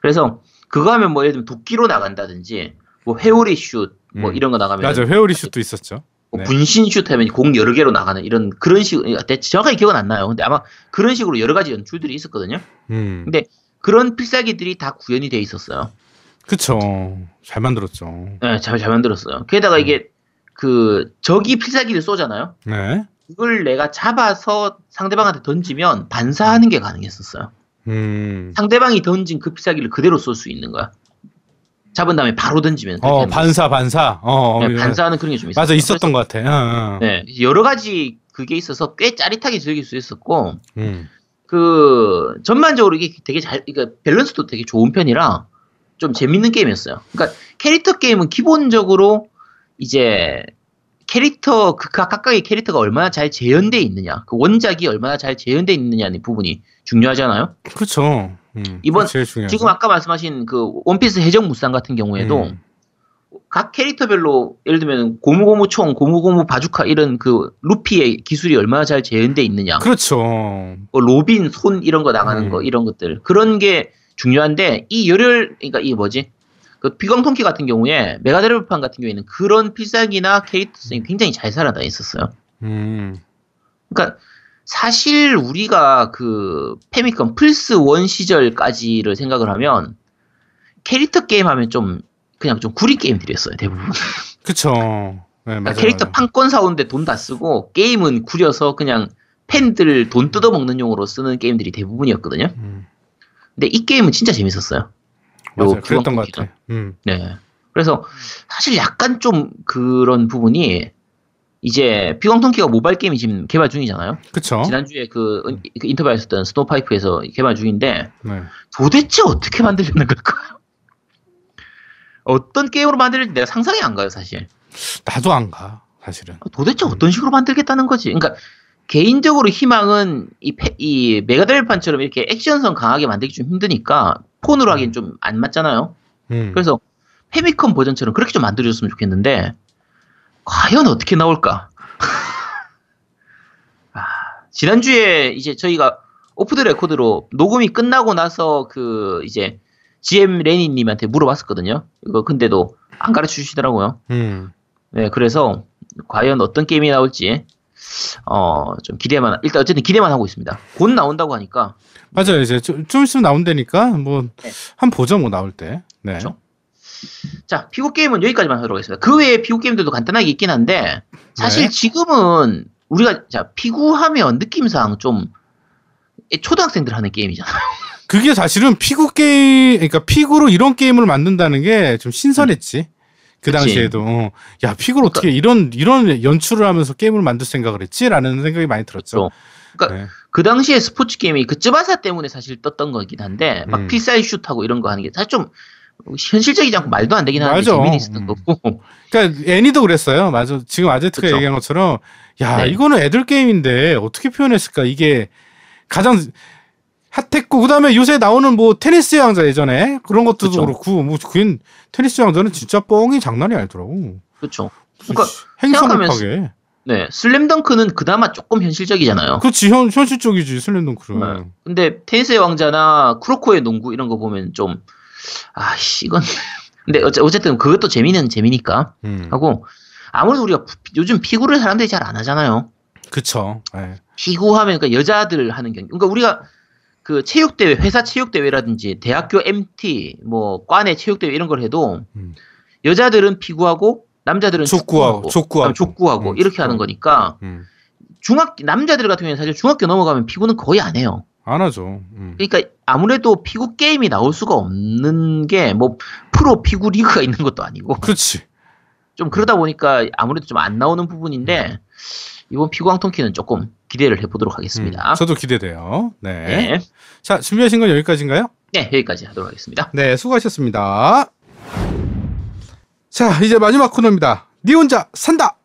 그래서 그거 하면 뭐 예를 들면 도끼로 나간다든지 뭐 회오리 슛뭐 음. 이런 거 나가면 맞아. 회오리 슛도 있었죠. 뭐 네. 분신 슛 하면 공 여러 개로 나가는 이런 그런 식 대- 정확하게 기억은 안 나요. 근데 아마 그런 식으로 여러 가지 연출들이 있었거든요. 음. 근데 그런 필살기들이 다 구현이 돼 있었어요. 그쵸. 잘 만들었죠. 네, 잘, 잘 만들었어요. 게다가 이게 그 적이 필살기를 쏘잖아요. 네. 그걸 내가 잡아서 상대방한테 던지면 반사하는 게 가능했었어요. 음. 상대방이 던진 그 필살기를 그대로 쏠 수 있는 거야. 잡은 다음에 바로 던지면 어, 반사 반사. 어. 어, 네, 반사하는 그런 게 좀 있어요. 맞아 있었던 것 같아. 어, 어. 네, 여러 가지 그게 있어서 꽤 짜릿하게 즐길 수 있었고 음. 그 전반적으로 이게 되게 잘 그러니까 밸런스도 되게 좋은 편이라 좀 재밌는 게임이었어요. 그러니까 캐릭터 게임은 기본적으로 이제 캐릭터 그 각- 각각의 캐릭터가 얼마나 잘 재현돼 있느냐, 그 원작이 얼마나 잘 재현돼 있느냐는 부분이 중요하잖아요. 그쵸. 음. 이번-. 지금 아까 말씀하신 그 원피스 해적 무쌍 같은 경우에도 음. 각 캐릭터별로 예를 들면 고무고무 총, 고무고무 바주카 이런 그 루피의 기술이 얼마나 잘 재현돼 있느냐, 그렇죠. 뭐 로빈 손 이런 거 나가는 음. 거 이런 것들 그런 게 중요한데 이 열혈 그러니까 이 뭐지 그 피구왕 통키 같은 경우에 메가드라이브판 같은 경우에는 그런 필살기나 캐릭터성이 굉장히 잘 살아나 있었어요. 음. 그러니까 사실 우리가 그 패미컴 플스 원 시절까지를 생각을 하면 캐릭터 게임 하면 좀 그냥 좀 구린 게임들이었어요 대부분. 그쵸. 네, 그러니까 맞아요. 캐릭터 맞아요. 판권 사오는데 돈 다 쓰고 게임은 구려서 그냥 팬들 돈 뜯어먹는 용으로 쓰는 게임들이 대부분이었거든요. 음. 근데 이 게임은 진짜 재밌었어요. 맞아요. 요 그랬던 것 비광통키는. 같아. 음. 네. 그래서 사실 약간 좀 그런 부분이 이제 비광통키가 모바일 게임이 지금 개발 중이잖아요. 그쵸. 지난주에 그, 은- 그 인터뷰했었던 스노파이프에서 개발 중인데 네. 도대체 어떻게 만들려는 걸까요? 어떤 게임으로 만들지 내가 상상이 안 가요, 사실. 나도 안 가. 사실은. 도대체 어떤 식으로 만들겠다는 거지? 그러니까 개인적으로 희망은 이, 페- 이 메가드라이브판처럼 이렇게 액션성 강하게 만들기 좀 힘드니까 폰으로 하기엔 좀 안 맞잖아요. 음. 그래서 패미컴 버전처럼 그렇게 좀 만들어줬으면 좋겠는데 과연 어떻게 나올까? 아, 지난주에 이제 저희가 off the record로 녹음이 끝나고 나서 그 이제 GM 레니님한테 물어봤었거든요. 이거 근데도 안 가르쳐 주시더라고요. 음. 네, 그래서 과연 어떤 게임이 나올지 어 좀 기대만 일단 어쨌든 기대만 하고 있습니다. 곧 나온다고 하니까 맞아요. 이제 좀, 좀 있으면 나온다니까 뭐 네. 한 보죠 뭐 나올 때. 네. 그렇죠. 자, 피구 게임은 여기까지만 하도록 하겠습니다. 그 외에 피구 게임들도 간단하게 있긴 한데 사실 네. 지금은 우리가 자 피구하면 느낌상 좀 초등학생들 하는 게임이잖아요. 그게 사실은 피구 게임, 그러니까 피구로 이런 게임을 만든다는 게 좀 신선했지. 그 그치. 당시에도 어, 야 피구를 어떻게 이런 이런 연출을 하면서 게임을 만들 생각을 했지라는 생각이 많이 들었죠. 그러니까 네. 그 당시에 스포츠 게임이 그 쯔바사 때문에 사실 떴던 거긴 한데 막 음. 필살 슛하고 이런 거 하는 게 사실 좀 현실적이지 않고 말도 안 되긴 하는데 맞아. 재미는 있었던 음. 거고 그러니까 애니도 그랬어요. 맞아. 지금 아제트가 그쵸. 얘기한 것처럼 야 네. 이거는 애들 게임인데 어떻게 표현했을까 이게 가장 핫했고 그다음에 요새 나오는 뭐 테니스 왕자 예전에 그런 것도 그쵸. 그렇고 뭐 그게 테니스 왕자는 진짜 뻥이 장난이 아니더라고. 그렇죠. 그러니까 행성급하게. 네 슬램덩크는 그나마 조금 현실적이잖아요. 그렇지 현 현실적이지 슬램덩크는. 네. 근데 테니스의 왕자나 크로코의 농구 이런 거 보면 좀 아 씨 이건 근데 어쨌든 그것도 재미는 재미니까 음. 하고 아무래도 우리가 피- 요즘 피구를 사람들이 잘 안 하잖아요. 그쵸. 네. 피구 하면 그러니까 여자들 하는 경기. 그러니까 우리가 그 체육대회, 회사 체육대회라든지 대학교 MT, 뭐 과내 체육대회 이런 걸 해도 음. 여자들은 피구하고 남자들은 족구하고, 족구하고. 족구하고 음, 이렇게. 하는 거니까 음. 중학 남자들 같은 경우에는 사실 중학교 넘어가면 피구는 거의 안 해요. 안 하죠. 음. 그러니까 아무래도 피구 게임이 나올 수가 없는 게 뭐 프로 피구 리그가 있는 것도 아니고 그렇지. 좀 그러다 보니까 아무래도 좀 안 나오는 부분인데 이번 피구왕 통키는 조금 기대를 해보도록 하겠습니다. 음, 저도 기대돼요. 네. 네. 자 준비하신 건 여기까지인가요? 네, 여기까지 하도록 하겠습니다. 네, 수고하셨습니다. 자, 이제 마지막 코너입니다. 니 혼자 산다.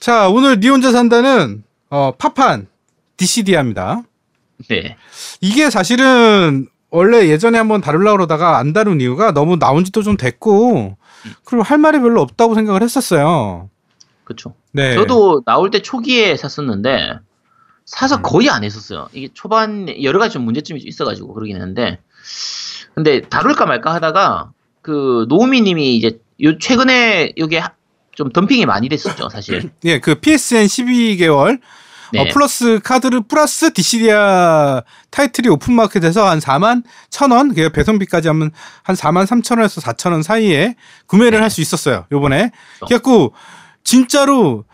자, 오늘 니 혼자 산다는 어, 파판 DCD입니다. 네. 이게 사실은 원래 예전에 한번 다루려고 그러다가 안 다룬 이유가 너무 나온 지도 좀 됐고 그리고 할 말이 별로 없다고 생각을 했었어요. 그쵸. 네. 저도 나올 때 초기에 샀었는데 사서 음. 거의 안 했었어요. 이게 초반 여러 가지 좀 문제점이 있어가지고 그러긴 했는데 근데 다룰까 말까 하다가 그 노우미님이 이제 요 최근에 하- 좀 덤핑이 많이 됐었죠 사실. 예, 그 PSN 12개월 네. 어, 플러스 카드를 플러스 디시디아 타이틀이 오픈마켓에서 한 4만 1,000원, 그 배송비까지 하면 한 4만 3,000원에서 4,000원 사이에 구매를 네. 할수 있었어요. 요번에. 그렇죠. 그래갖고 진짜로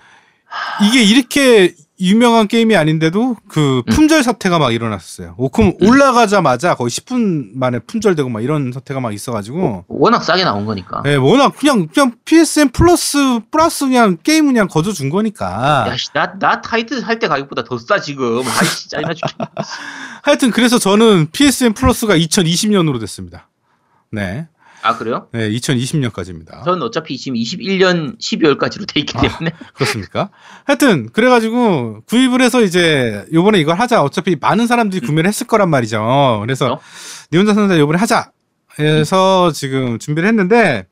이게 이렇게 유명한 게임이 아닌데도 그 음. 품절 사태가 막 일어났었어요. 오금 올라가자마자 거의 10분 만에 품절되고 막 이런 사태가 막 있어가지고. 워낙 싸게 나온 거니까. 예, 워낙 그냥 그냥 PSN 플러스 플러스 그냥 게임 그냥 거저 준 거니까. 야씨 나나 타이틀 할 때 가격보다 더 싸 지금. 아이씨 짜증나 죽겠네. 하여튼 그래서 저는 PSN 플러스가 2020년으로 됐습니다. 네. 아 그래요? 네, 2020년까지입니다. 저는 어차피 지금 21년 12월까지로 돼 있기 아. 때문에. 그렇습니까? 하여튼 그래가지고 구입을 해서 이제 요번에 이걸 하자. 어차피 많은 사람들이 구매를 했을 거란 말이죠. 그래서 그렇죠? 니 혼자 산다 요번에 하자. 해서 지금 준비를 했는데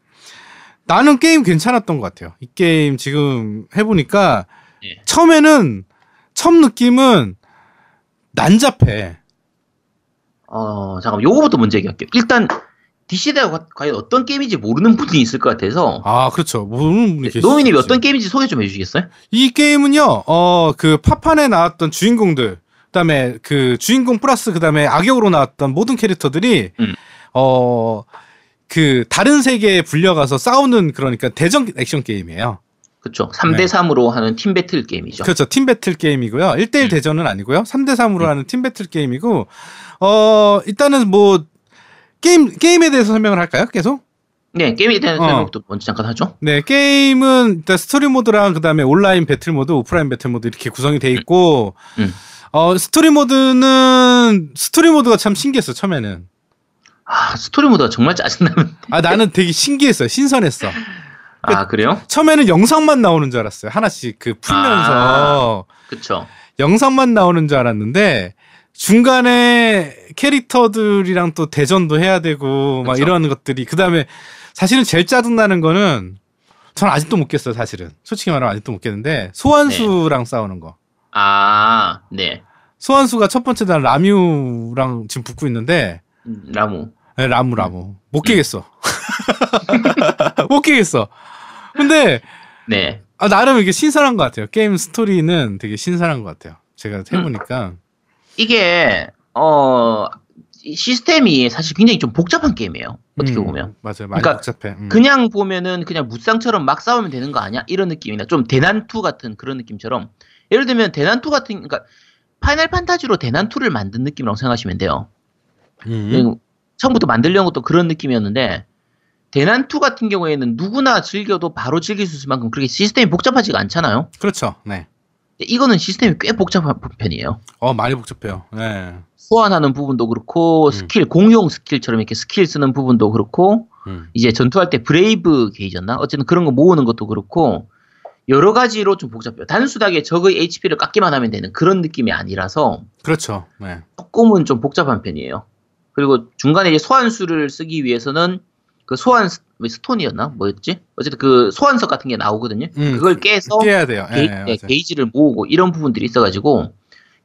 나는 게임 괜찮았던 것 같아요. 이 게임 지금 해보니까 예. 처음에는 처음 느낌은 난잡해. 어 잠깐 만 요거부터 먼저 얘기할게요. 일단 DC대가 과연 어떤 게임인지 모르는 분이 있을 것 같아서 아 그렇죠. 모르는 분이 계시 노미님이 어떤 게임인지 소개 좀 해주시겠어요? 이 게임은요, 어, 그 파판에 나왔던 주인공들, 그 다음에 그 주인공 플러스 그 다음에 악역으로 나왔던 모든 캐릭터들이, 음. 어, 그 다른 세계에 불려가서 싸우는 그러니까 대전 액션 게임이에요. 그렇죠. 3대 네. 3으로 하는 팀 배틀 게임이죠. 그렇죠. 팀 배틀 게임이고요. 1대1 음. 대전은 아니고요. 3대 3으로 음. 하는 팀 배틀 게임이고, 어, 일단은 뭐, 게임, 게임에 대해서 설명을 할까요? 계속? 네, 게임에 대한 어. 설명도 먼저 잠깐 하죠. 네, 게임은 일단 스토리 모드랑 그다음에 온라인 배틀 모드, 오프라인 배틀 모드 이렇게 구성이 돼 있고 음. 어, 스토리 모드는 스토리 모드가 참 신기했어, 처음에는. 아, 스토리 모드가 정말 짜증나는. 아, 나는 되게 신기했어. 신선했어. 아, 그래요? 처음에는 영상만 나오는 줄 알았어요. 하나씩 그 풀면서 그쵸. 영상만 나오는 줄 알았는데 중간에 캐릭터들이랑 또 대전도 해야 되고 막 그쵸. 이런 것들이 그다음에 사실은 제일 짜증나는 거는 전 아직도 못 깼어요, 사실은. 솔직히 말하면 아직도 못 깼는데 소환수랑 싸우는 거. 아, 네. 소환수가 첫 번째 날 라뮤랑 지금 붙고 있는데 음, 라무. 네, 라무 라무 못 깨겠어. 못 깨겠어. 근데 네. 아, 나름 이게 신선한 것 같아요. 게임 스토리는 되게 신선한 것 같아요. 제가 해보니까. 이게, 어, 이 시스템이 사실 굉장히 좀 복잡한 게임이에요. 어떻게 음, 보면. 맞아요. 많이 그러니까 복잡해. 음. 그냥 보면은 그냥 무쌍처럼 막 싸우면 되는 거 아니야? 이런 느낌이나 좀 대난투 같은 그런 느낌처럼. 예를 들면 대난투 같은, 그러니까 파이널 판타지로 대난투를 만든 느낌이라고 생각하시면 돼요. 음. 처음부터 만들려는 것도 그런 느낌이었는데 대난투 같은 경우에는 누구나 즐겨도 바로 즐길 수 있을 만큼 그렇게 시스템이 복잡하지가 않잖아요. 그렇죠. 네. 이거는 시스템이 꽤 복잡한 편이에요. 어, 많이 복잡해요. 네. 소환하는 부분도 그렇고 스킬 공용 스킬처럼 이렇게 스킬 쓰는 부분도 그렇고 음. 이제 전투할 때 brave 게이지였나 어쨌든 그런 거 모으는 것도 그렇고 여러 가지로 좀 복잡해요. 단순하게 적의 HP를 깎기만 하면 되는 그런 느낌이 아니라서 그렇죠. 네. 조금은 좀 복잡한 편이에요. 그리고 중간에 이제 소환수를 쓰기 위해서는 그 소환 스- 왜 스톤이었나 뭐였지? 어쨌든 그 소환석 같은 게 나오거든요. 음, 그걸 깨서 깨야 돼요. 게이, 예, 네, 맞아요. 게이지를 모으고 이런 부분들이 있어가지고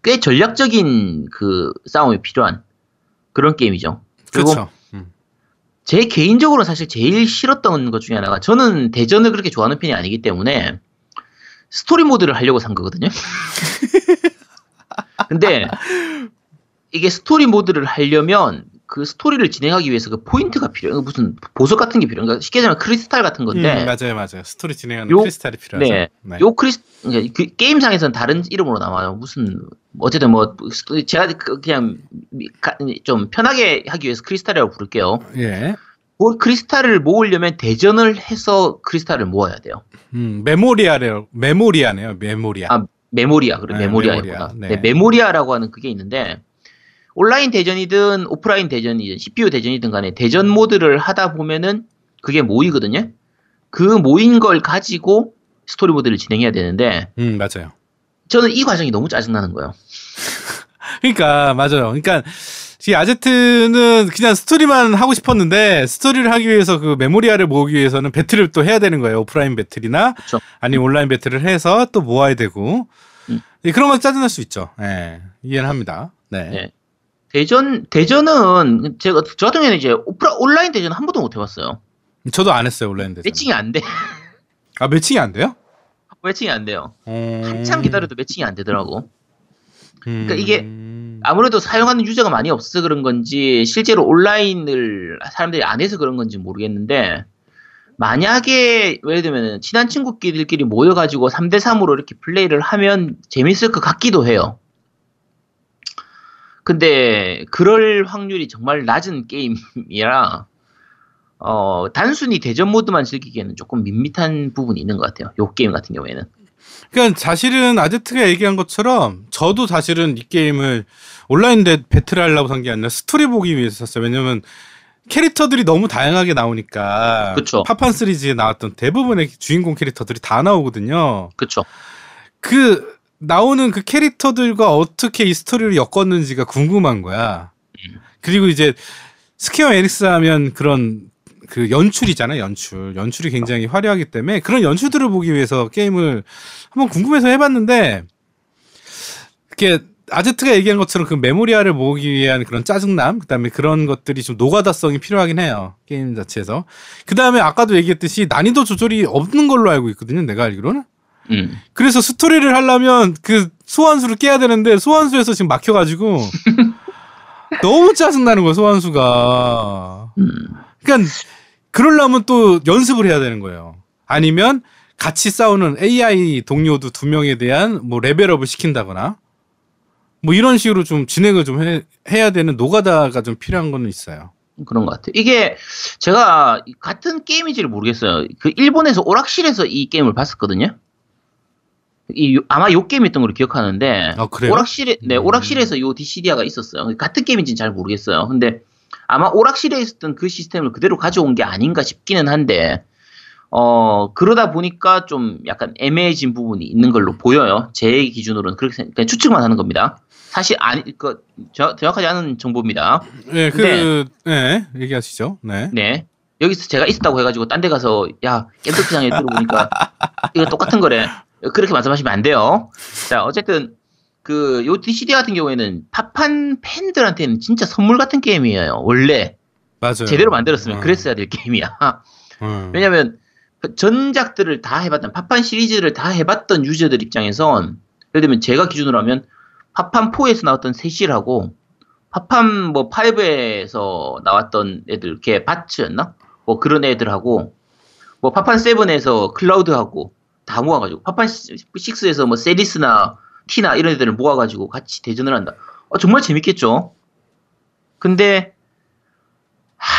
꽤 전략적인 그 싸움이 필요한 그런 게임이죠. 그리고. 음. 제 개인적으로 사실 제일 싫었던 것 중에 하나가 저는 대전을 그렇게 좋아하는 편이 아니기 때문에 스토리 모드를 하려고 산 거거든요. 근데 이게 스토리 모드를 하려면 그 스토리를 진행하기 위해서 그 포인트가 필요해요. 무슨 보석 같은 게 필요해요. 그러니까 쉽게 말하면 크리스탈 같은 건데 음, 맞아요, 맞아요. 스토리 진행하는 요- 크리스탈이 필요하죠. 네. 네. 요 크리스 그러니까 그 게임상에서는 다른 이름으로 나와요. 무슨 어쨌든 뭐 제가 그- 그냥 좀 편하게 하기 위해서 크리스탈이라고 부를게요. 예. 그 크리스탈을 모으려면 대전을 해서 크리스탈을 모아야 돼요. 음, 메모리아래요. 메모리아네요. 메모리아. 아 메모리아 그래 네, 메모리아구나. 메모리아. 네. 네. 메모리아라고 하는 그게 있는데 온라인 대전이든 오프라인 대전이든 CPU 대전이든 간에 대전 모드를 하다 보면은 그게 모이거든요. 그 모인 걸 가지고 스토리 모드를 진행해야 되는데 음 맞아요. 저는 이 과정이 너무 짜증나는 거예요. 그러니까 맞아요. 그러니까 이 아제트는 그냥 스토리만 하고 싶었는데 스토리를 하기 위해서 그 메모리아를 모으기 위해서는 배틀을 또 해야 되는 거예요. 오프라인 배틀이나 그쵸. 아니면 온라인 배틀을 해서 또 모아야 되고 음. 예, 그런 건 짜증날 수 있죠. 예, 이해는 합니다. 네. 네. 대전 대전은 제가 저 같은 경우에는 이제 오프라 온라인 대전 한 번도 못 해봤어요. 저도 안 했어요 온라인 대전. 매칭이 안 돼. 아 매칭이 안 돼요? 매칭이 안 돼요. 음... 한참 기다려도 매칭이 안 되더라고. 그러니까 음... 이게 아무래도 사용하는 유저가 많이 없어서 그런 건지 실제로 온라인을 사람들이 안 해서 그런 건지 모르겠는데 만약에 예를 들면 친한 친구끼리들끼리 모여가지고 3대3으로 이렇게 플레이를 하면 재밌을 것 같기도 해요. 근데 그럴 확률이 정말 낮은 게임이라 어 단순히 대전 모드만 즐기기에는 조금 밋밋한 부분이 있는 것 같아요. 요 게임 같은 경우에는. 그러니까 사실은 아제트가 얘기한 것처럼 저도 사실은 이 게임을 온라인 대 배틀을 하려고 산 게 아니라 스토리 보기 위해서 샀어요. 왜냐면 캐릭터들이 너무 다양하게 나오니까 그쵸. 파판 시리즈에 나왔던 대부분의 주인공 캐릭터들이 다 나오거든요. 그쵸. 그 나오는 그 캐릭터들과 어떻게 이 스토리를 엮었는지가 궁금한 거야. 그리고 이제 스퀘어 에닉스 하면 그런 그 연출이잖아요, 연출. 연출이 굉장히 화려하기 때문에 그런 연출들을 보기 위해서 게임을 한번 궁금해서 해봤는데, 이렇게 아제트가 얘기한 것처럼 그 메모리아를 모으기 위한 그런 짜증남, 그 다음에 그런 것들이 좀 노가다성이 필요하긴 해요, 게임 자체에서. 그 다음에 아까도 얘기했듯이 난이도 조절이 없는 걸로 알고 있거든요, 내가 알기로는. 음. 그래서 스토리를 하려면 그 소환수를 깨야 되는데 소환수에서 지금 막혀가지고 너무 짜증나는 거야 소환수가. 음. 그러니까 그러려면 또 연습을 해야 되는 거예요. 아니면 같이 싸우는 AI 동료도 두 명에 대한 뭐 레벨업을 시킨다거나 뭐 이런 식으로 좀 진행을 좀 해, 해야 되는 노가다가 좀 필요한 거는 있어요. 그런 것 같아요. 이게 제가 같은 게임인지를 모르겠어요. 그 일본에서 오락실에서 이 게임을 봤었거든요. 이 요- 아마 요 게임이었던 걸로 기억하는데 아? 오락실에 네 음. 오락실에서 요 DCD가 있었어요. 같은 게임인지는 잘 모르겠어요. 근데 아마 오락실에 있었던 그 시스템을 그대로 가져온 게 아닌가 싶기는 한데 어 그러다 보니까 좀 약간 애매해진 부분이 있는 걸로 보여요. 제 기준으로는 그렇게 그냥 추측만 하는 겁니다. 사실 아니 그 저- 정확하지 않은 정보입니다. 네, 그, 네, 얘기하시죠. 네. 네. 여기서 제가 있었다고 해가지고 딴 데 가서 야 겜덕시장에 들어보니까 이거 똑같은 거래. 그렇게 말씀하시면 안 돼요. 자 어쨌든 그 요 DCD 같은 경우에는 팝판 팬들한테는 진짜 선물 같은 게임이에요. 원래 맞아요. 제대로 만들었으면 어. 그랬어야 될 게임이야. 어. 왜냐면 그 전작들을 다 해봤던 팝판 시리즈를 다 해봤던 유저들 입장에선 예를 들면 제가 기준으로 하면 팝판 4에서 나왔던 세실하고 팝판 뭐 5에서 나왔던 애들 걔 바츠였나? 뭐 그런 애들하고 뭐 파판 7에서 클라우드하고 다 모아가지고 파판 6에서 뭐 세리스나 티나 이런 애들을 모아가지고 같이 대전을 한다. 어, 정말 재밌겠죠? 근데 하...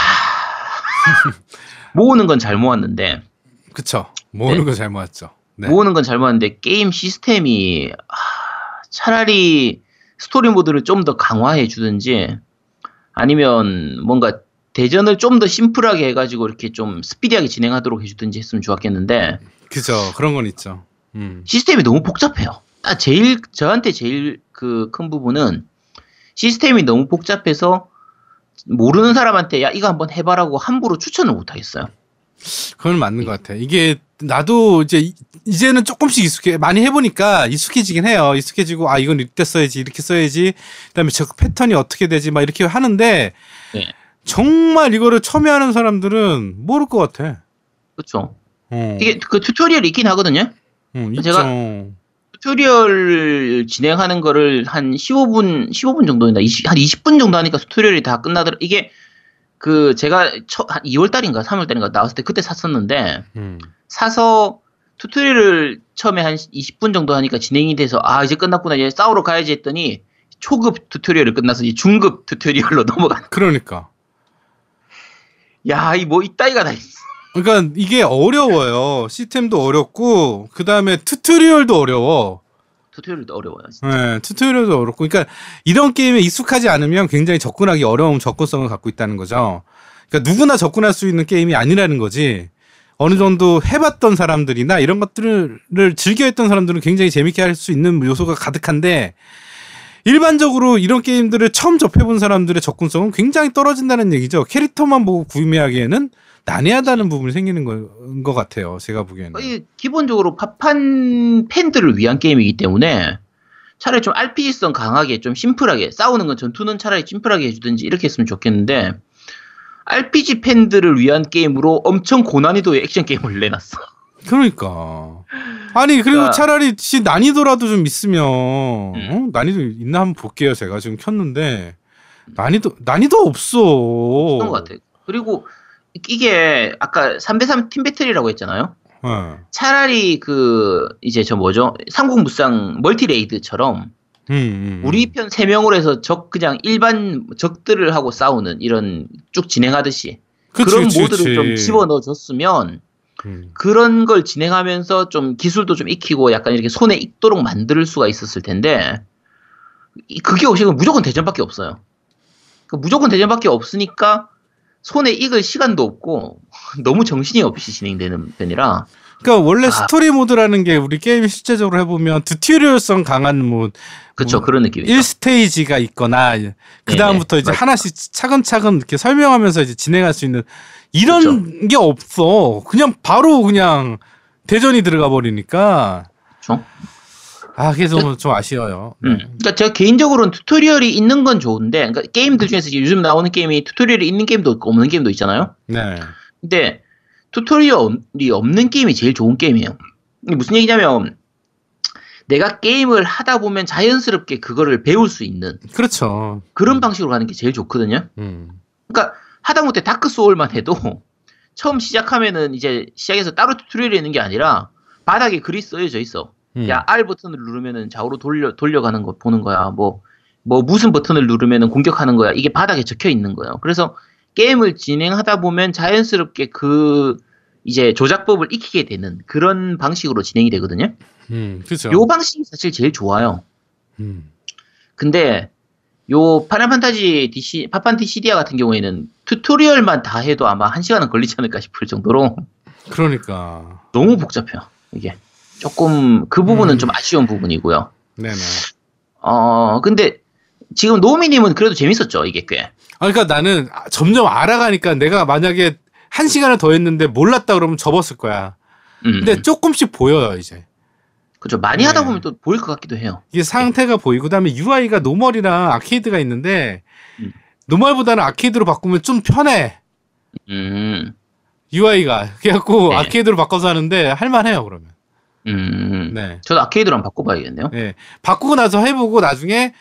모으는 건 잘 모았는데 그쵸. 모으는 네. 거잘 모았죠. 네. 모으는 건 잘 모았는데 게임 시스템이 아, 차라리 스토리 모드를 좀 더 강화해 주든지 아니면 뭔가 대전을 좀 더 심플하게 해가지고 이렇게 좀 스피디하게 진행하도록 해주든지 했으면 좋았겠는데 그죠. 그런 건 있죠. 음. 시스템이 너무 복잡해요. 아, 제일 저한테 제일 그 큰 부분은 시스템이 너무 복잡해서 모르는 사람한테 야 이거 한번 해봐라고 함부로 추천을 못 하겠어요. 그건 맞는 것 같아. 이게 나도 이제 이- 이제는 조금씩 익숙해 많이 해보니까 익숙해지긴 해요. 익숙해지고 아 이건 이때 써야지 이렇게 써야지. 그다음에 저 패턴이 어떻게 되지 막 이렇게 하는데 네. 정말 이거를 처음 하는 사람들은 모를 것 같아. 그렇죠. 어. 이게 그 튜토리얼이 있긴 하거든요. 음, 있죠. 제가- 튜토리얼 진행하는 거를 한 15분, 15분 정도인가, 20, 한 20분 정도 하니까 튜토리얼이 다 끝나더라. 이게 그 제가 처, 한 2월 달인가 3월 달인가 나왔을 때 그때 샀었는데 음. 사서 튜토리얼을 처음에 한 20분 정도 하니까 진행이 돼서 아 이제 끝났구나 이제 싸우러 가야지 했더니 초급 튜토리얼을 끝나서 이제 중급 튜토리얼로 넘어간. 그러니까. 야 이 뭐 이따위가 다 있어. 그러니까 이게 어려워요. 시스템도 어렵고 그 다음에 튜토리얼도 어려워. 튜토리얼도 어려워요. 진짜. 네, 튜토리얼도 어렵고, 그러니까 이런 게임에 익숙하지 않으면 굉장히 접근하기 어려운 접근성을 갖고 있다는 거죠. 그러니까 누구나 접근할 수 있는 게임이 아니라는 거지. 어느 정도 해봤던 사람들이나 이런 것들을 즐겨했던 사람들은 굉장히 재밌게 할 수 있는 요소가 가득한데 일반적으로 이런 게임들을 처음 접해본 사람들의 접근성은 굉장히 떨어진다는 얘기죠. 캐릭터만 보고 구매하기에는 난해하다는 부분이 생기는 거- 것 같아요. 제가 보기에는. 거의 기본적으로 파판 팬들을 위한 게임이기 때문에 차라리 좀 RPG성 강하게 좀 심플하게 싸우는 건 전투는 차라리 심플하게 해주든지 이렇게 했으면 좋겠는데 RPG 팬들을 위한 게임으로 엄청 고난이도의 액션 게임을 내놨어. 그러니까. 아니 그리고 그러니까- 차라리 시 난이도라도 좀 있으면 어? 난이도 있나 한번 볼게요. 제가 지금 켰는데 난이도 난이도 없어. 그런 것 같아. 그리고 이게 아까 3대3 팀 배틀이라고 했잖아요. 어. 차라리 그 이제 저 뭐죠 삼국무쌍 멀티레이드처럼 음, 음. 우리 편 3명으로 해서 적 그냥 일반 적들을 하고 싸우는 이런 쭉 진행하듯이 그치, 그런 그치, 모드를 그치. 좀 집어넣어 줬으면 음. 그런 걸 진행하면서 좀 기술도 좀 익히고 약간 이렇게 손에 익도록 만들 수가 있었을 텐데 이- 그게 없이는 무조건 대전밖에 없어요. 그 무조건 대전밖에 없으니까 손에 익을 시간도 없고 너무 정신이 없이 진행되는 편이라 그러니까 원래 아. 스토리 모드라는 게 우리 게임 실제적으로 해보면 튜토리얼성 강한 뭐 그쵸 뭐 그런 느낌이죠. 1스테이지가 있거나 그 다음부터 이제 맞- 하나씩 차근차근 이렇게 설명하면서 이제 진행할 수 있는 이런 게 없어. 그냥 바로 그냥 대전이 들어가 버리니까 그쵸? 아 그게 좀, 좀 아쉬워요. 음. 그러니까 제가 개인적으로는 튜토리얼이 있는 건 좋은데, 그러니까 게임들 중에서 요즘 나오는 게임이 튜토리얼이 있는 게임도 있고 없는 게임도 있잖아요. 네. 근데 튜토리얼이 없는 게임이 제일 좋은 게임이에요. 무슨 얘기냐면 내가 게임을 하다 보면 자연스럽게 그거를 배울 수 있는 그렇죠. 그런 방식으로 가는 게 제일 좋거든요. 음. 그러니까 하다못해 다크 소울만 해도 처음 시작하면은 이제 시작해서 따로 튜토리얼이 있는 게 아니라 바닥에 글이 써져 있어. 음. 야 R 버튼을 누르면은 좌우로 돌려 돌려가는 거 보는 거야. 뭐뭐 무슨 버튼을 누르면은 공격하는 거야. 이게 바닥에 적혀 있는 거예요. 그래서 게임을 진행하다 보면 자연스럽게 그 이제 조작법을 익히게 되는 그런 방식으로 진행이 되거든요. 음. 그렇죠. 요 방식이 사실 제일 좋아요. 음. 근데 요 파널 판타지 DC 파판 DCD아 같은 경우에는 튜토리얼만 다 해도 아마 한 시간은 걸리지 않을까 싶을 정도로 그러니까. 너무 복잡해요. 이게 조금 그 부분은 음. 좀 아쉬운 부분이고요. 네네. 어 근데 지금 노미님은 그래도 재밌었죠 이게 꽤. 아, 그러니까 나는 점점 알아가니까 내가 만약에 한 시간을 더 했는데 몰랐다 그러면 접었을 거야. 음, 근데 조금씩 보여요 이제. 그죠 많이 네. 하다 보면 또 보일 것 같기도 해요. 이게 상태가 보이고 그다음에 UI가 normal이랑 아케이드가 있는데 음. normal보다는 아케이드로 바꾸면 좀 편해. 음, UI가 그래갖고 네. 아케이드로 바꿔서 하는데 할만해요 그러면. 음. 네. 저도 아케이드로 한번 바꿔봐야겠네요. 네. 바꾸고 나서 해보고 나중에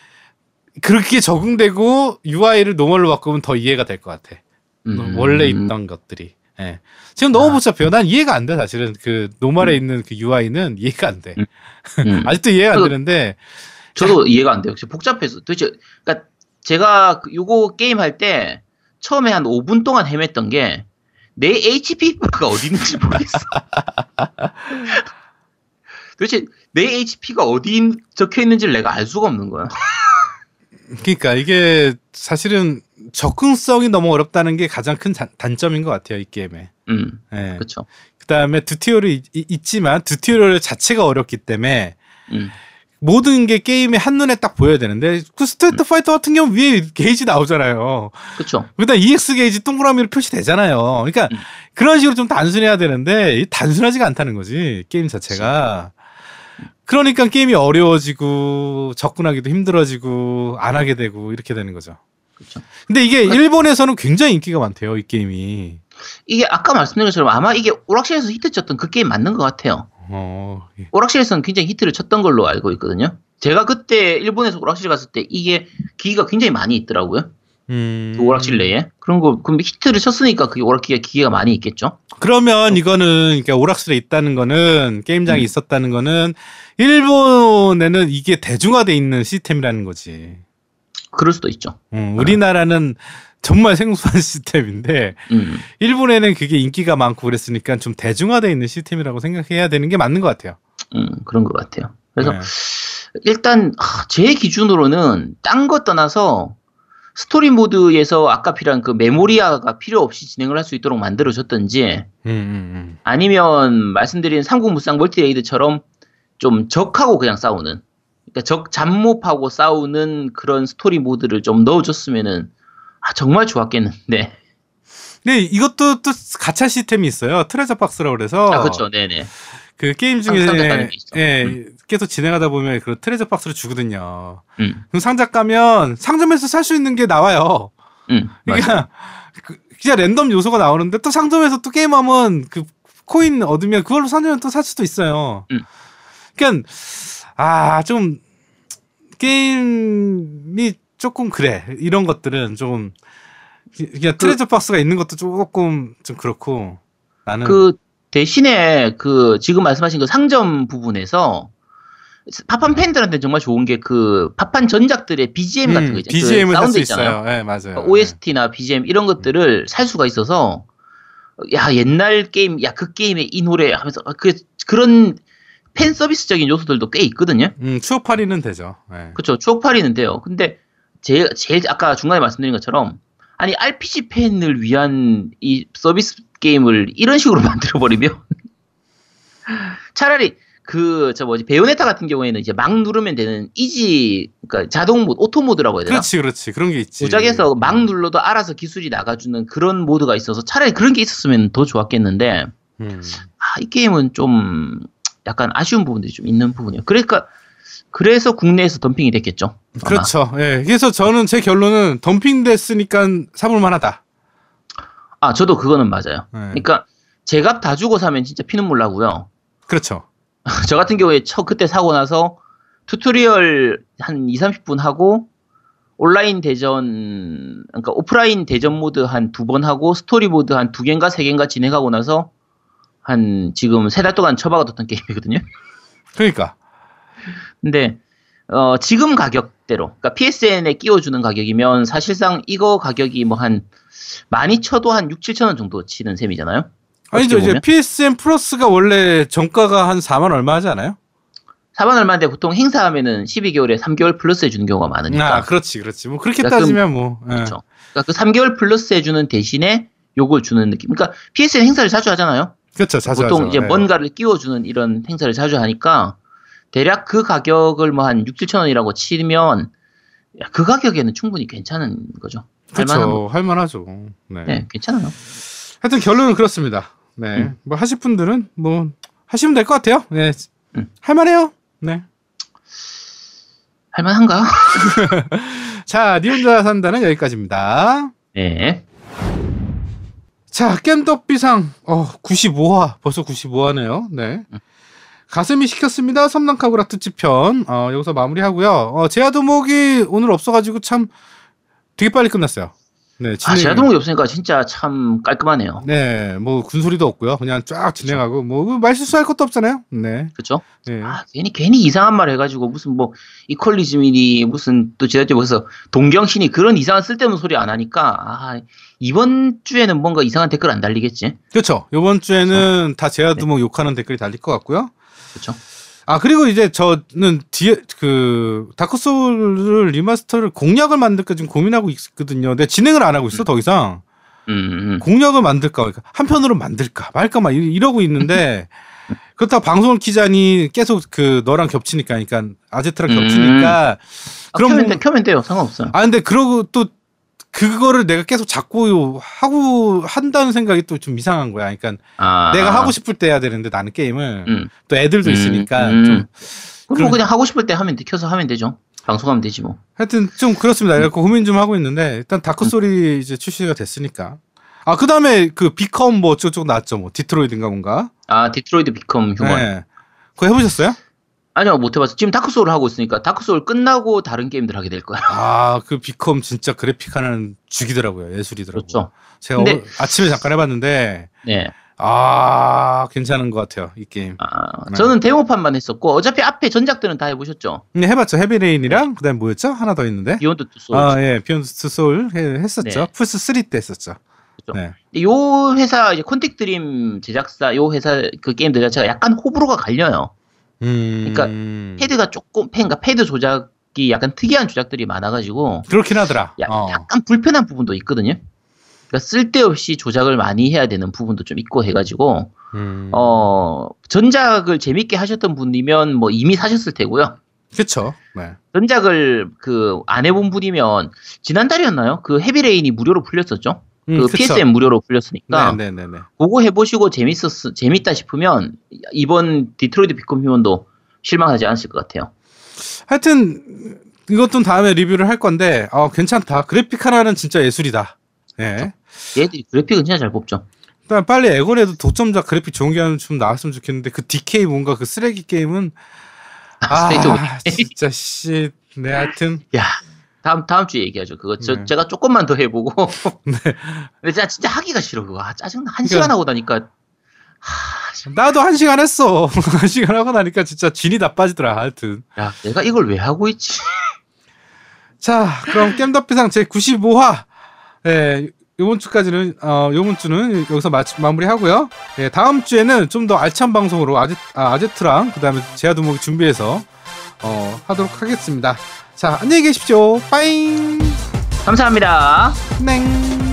그렇게 적응되고 UI를 normal로 바꾸면 더 이해가 될 것 같아. 음. 원래 있던 것들이. 예. 지금 너무 아. 복잡해요. 난 이해가 안 돼, 사실은. 그, normal에 있는 그 UI는 이해가 안 돼. 음. 아직도 이해가 안 그- 되는데, 저도 이해가 안 돼요. 복잡해서 도대체 그러니까 제가 그 요거 게임 할 때 처음에 한 5분 동안 헤맸던 게 내 HP가 어디 있는지 모르겠어. 도대체 내 HP가 어디 적혀 있는지를 내가 알 수가 없는 거야. 그러니까 이게 사실은 접근성이 너무 어렵다는 게 가장 큰 자- 단점인 것 같아요, 이 게임에. 음, 예. 그렇죠. 그 다음에 튜토리얼이 있- 있지만 튜토리얼 자체가 어렵기 때문에 음, 모든 게 게임에 한눈에 딱 보여야 되는데 그 스트리트 파이터 같은 경우 위에 게이지 나오잖아요. 그렇죠. 그다음 EX 게이지 동그라미로 표시되잖아요. 그러니까 음. 그런 식으로 좀 단순해야 되는데 이 단순하지가 않다는 거지 게임 자체가. 그러니까 게임이 어려워지고 접근하기도 힘들어지고 안 하게 되고 이렇게 되는 거죠. 그렇죠. 근데 이게 일본에서는 굉장히 인기가 많대요 이 게임이. 이게 아까 말씀드린 것처럼 아마 이게 오락실에서 히트 쳤던 그 게임 맞는 것 같아요. 어, 예. 오락실에서는 굉장히 히트를 쳤던 걸로 알고 있거든요. 제가 그때 일본에서 오락실 갔을 때 이게 기기가 굉장히 많이 있더라고요. 음. 그 오락실 내에. 그런 거, 그럼 히트를 쳤으니까 그게 오락기가 기계가 많이 있겠죠? 그러면 이거는 그러니까 오락실에 있다는 거는 게임장이 음. 있었다는 거는 일본에는 이게 대중화돼 있는 시스템이라는 거지. 그럴 수도 있죠. 음, 우리나라는 정말 생소한 시스템인데 음, 일본에는 그게 인기가 많고 그랬으니까 좀 대중화돼 있는 시스템이라고 생각해야 되는 게 맞는 것 같아요. 음, 그런 것 같아요. 그래서 네. 일단 하, 제 기준으로는 딴 거 떠나서 스토리 모드에서 아까 필요한 그 메모리아가 필요 없이 진행을 할 수 있도록 만들어줬던지 음, 음, 아니면 말씀드린 삼국무쌍 멀티레이드처럼 좀 적하고 그냥 싸우는 그러니까 적 잡몹하고 싸우는 그런 스토리 모드를 좀 넣어줬으면은 아 정말 좋았겠는데 근데 이것도 또 가차 시스템이 있어요. treasure box라고 그래서 아 그렇죠 네네 그 게임 중에. 예, 음. 계속 진행하다 보면 그 트레저 박스를 주거든요. 음, 그럼 상자 까면 상점에서 살 수 있는 게 나와요. 음. 그러니까 그- 진짜 랜덤 요소가 나오는데 또 상점에서 또 게임하면 그 코인 얻으면 그걸로 상점에 또 살 수도 있어요. 음. 그러니까 아 좀 게임이 조금 그래 이런 것들은 좀 그냥 트레저 박스가 있는 것도 조금 좀 그렇고 나는 그 대신에 그 지금 말씀하신 그 상점 부분에서 파판 팬들한테 정말 좋은 게 그 파판 전작들의 BGM 같은 거 있잖아요. BGM을 그살 사운드 수 있잖아요. 있어요. 네, 맞아요. 그러니까 OST나 BGM 이런 것들을 살 수가 있어서 야 옛날 게임 야 그 게임의 이 노래 하면서 그 그런 팬 서비스적인 요소들도 꽤 있거든요. 음, 추억팔이는 되죠. 네. 그렇죠. 추억팔이는 돼요. 근데 제 제일 아까 중간에 말씀드린 것처럼 아니 RPG 팬을 위한 이 서비스 게임을 이런 식으로 만들어 버리면 차라리 그 저 뭐지 베요네타 같은 경우에는 이제 막 누르면 되는 easy 그러니까 자동 모드 auto 모드라고 해야 되나? 그렇지, 그렇지. 그런 게 있지. 조작해서 막 눌러도 알아서 기술이 나가주는 그런 모드가 있어서 차라리 그런 게 있었으면 더 좋았겠는데 음. 아, 이 게임은 좀 약간 아쉬운 부분들이 좀 있는 부분이에요. 그러니까 그래서 국내에서 덤핑이 됐겠죠. 아마. 그렇죠. 예. 그래서 저는 제 결론은 덤핑 됐으니까 사볼 만 하다. 아 저도 그거는 맞아요. 네. 그러니까 제값 다 주고 사면 진짜 피눈물 나고요. 그렇죠. 저 같은 경우에 첫 그때 사고 나서 튜토리얼 한 2, 30분 하고 온라인 대전 그러니까 오프라인 대전 모드 한 두 번 하고 스토리 모드 한 두 개인가 세 개인가 진행하고 나서 한 지금 세 달 동안 처박아뒀던 게임이거든요. 그러니까. 근데 어, 지금 가격대로 그러니까 PSN에 끼워주는 가격이면 사실상 이거 가격이 뭐 한 많이 쳐도 한 6, 7천 원 정도 치는 셈이잖아요. 아니죠. 이제? PSN 플러스가 원래 정가가 한 4만 얼마 하지 않아요? 4만 얼마인데 보통 행사하면은 12개월에 3개월 플러스 해주는 경우가 많으니까. 아, 그렇지, 그렇지. 뭐 그렇게 그러니까 따지면 뭐. 예. 그렇죠. 그러니까 그 3개월 플러스 해주는 대신에 요걸 주는 느낌. 그러니까 PSN 행사를 자주 하잖아요. 그렇죠. 자주 보통 하죠. 이제 예. 뭔가를 끼워주는 이런 행사를 자주 하니까 대략 그 가격을 뭐 한 6, 7천 원이라고 치면 야, 그 가격에는 충분히 괜찮은 거죠. 그렇죠. 할만하죠. 네. 네, 괜찮아요. 하여튼 결론은 그렇습니다. 네. 음. 뭐 하실 분들은 뭐 하시면 될 것 같아요. 네. 음. 할만해요. 네. 할만한가요? 자, 니 혼자 산다는 여기까지입니다. 네. 자, 겜덕비상 어 95화 벌써 95화네요. 네. 가슴이 시켰습니다. 섬랑카구라 특집편 어, 여기서 마무리하고요. 어, 제아도목이 오늘 없어가지고 참 되게 빨리 끝났어요. 네, 아, 진행이. 제아동욱이 없으니까 진짜 참 깔끔하네요. 네, 뭐 군소리도 없고요. 그냥 쫙 진행하고 뭐 말실수할 것도 없잖아요. 네, 그렇죠? 네. 아, 괜히 괜히 이상한 말 해가지고 무슨 뭐 이퀄리즘이니 무슨 또 지난주에서 동경신이 그런 이상한 쓸데없는 소리 안 하니까 아, 이번 주에는 뭔가 이상한 댓글 안 달리겠지? 그렇죠. 이번 주에는 다 제아도목 욕하는 댓글이 달릴 것 같고요. 그렇죠? 아 그리고 이제 저는 뒤에 그 다크 소울 리마스터를 공략을 만들까 지금 고민하고 있거든요. 근데 진행을 안 하고 있어 더 이상 음, 음, 음. 공략을 만들까 그러니까 한편으로 만들까 말까 막 이- 이러고 있는데 그렇다고 방송을 키자니 계속 그 너랑 겹치니까 그러니까 아제트랑 음. 겹치니까 아, 그런 켜면, 부- 돼, 켜면 돼요. 상관없어요. 아 근데 그러고 또 그거를 내가 계속 잡고 하고 한다는 생각이 또 좀 이상한 거야. 그러니까 아, 내가 하고 싶을 때 해야 되는데 나는 게임을 음. 또 애들도 음, 있으니까 음. 좀 그럼 그런- 뭐 그냥 하고 싶을 때 하면 돼. 켜서 하면 되죠. 방송하면 되지 뭐. 하여튼 좀 그렇습니다. 그래서 고민 좀 하고 있는데 일단 다크 소리 이제 출시가 됐으니까. 아 그다음에 그 비컴 뭐 어쩌고저쩌고 나왔죠. 뭐 디트로이트인가 뭔가. 아, 디트로이트 비컴 휴먼. 네. 그거 해보셨어요? 아니요, 못 해봤어. 지금 다크 소울 하고 있으니까 다크 소울 끝나고 다른 게임들 하게 될 거야. 아 그 비컴 진짜 그래픽 하나는 죽이더라고요. 예술이더라고요. 그렇죠. 제가 근데- 어- 아침에 잠깐 해봤는데 네. 아 괜찮은 것 같아요 이 게임. 아, 네. 저는 데모판만 했었고 어차피 앞에 전작들은 다 해보셨죠. 네, 해봤죠. 헤비레인이랑 그다음 에 뭐였죠? 하나 더 있는데. 비욘드 투 소울. 아 예, 비욘드 투 소울 해- 했었죠. 네. 플스 3 때 했었죠. 그렇죠. 네. 요 회사 이제 콘택 드림 제작사 요 회사 그 게임들 자체가 약간 호불호가 갈려요. 음. 그러니까 패드가 조금 패, 그러니까 패드 조작이 약간 특이한 조작들이 많아가지고 그렇긴 하더라. 야- 어. 약간 불편한 부분도 있거든요. 그러니까 쓸데없이 조작을 많이 해야 되는 부분도 좀 있고 해가지고 음. 어 전작을 재밌게 하셨던 분이면 뭐 이미 사셨을 테고요. 그쵸. 네. 전작을 그 안 해본 분이면 지난달이었나요? 그 헤비레인이 무료로 풀렸었죠. 음, 그 그쵸. PSN 무료로 풀렸으니까 네네네네. 그거 해보시고 재밌었 재밌다 싶으면 이번 디트로이트 비컴 휴먼도 실망하지 않으실 것 같아요. 하여튼 이것도 다음에 리뷰를 할 건데 어, 괜찮다. 그래픽 하나는 진짜 예술이다. 예. 얘들이 그래픽은 진짜 잘 뽑죠. 일단 빨리 엑원에도 독점작 그래픽 좋은 게 좀 나왔으면 좋겠는데 그 DK 뭔가 그 쓰레기 게임은 아, 오브 진짜 씨. 네, 하여튼 야 다음 다음 주에 얘기하죠. 그거 저, 네. 제가 조금만 더 해보고. 근데 진짜 진짜 하기가 싫어 그거. 아, 짜증 나. 한 그러니까- 시간 하고 나니까 나도 한 시간 했어. 한 시간 하고 나니까 진짜 진이 다 빠지더라. 하여튼. 야 내가 이걸 왜 하고 있지? 자, 그럼 겜덕비상 제 95화. 예, 요번 주까지는, 어, 요번 주는 여기서 마, 마무리하고요. 예, 다음 주에는 좀 더 알찬 방송으로 아제, 아, 아제트랑, 그 다음에 제아두목이 준비해서, 어, 하도록 하겠습니다. 자, 안녕히 계십시오. 빠잉! 감사합니다. 넹!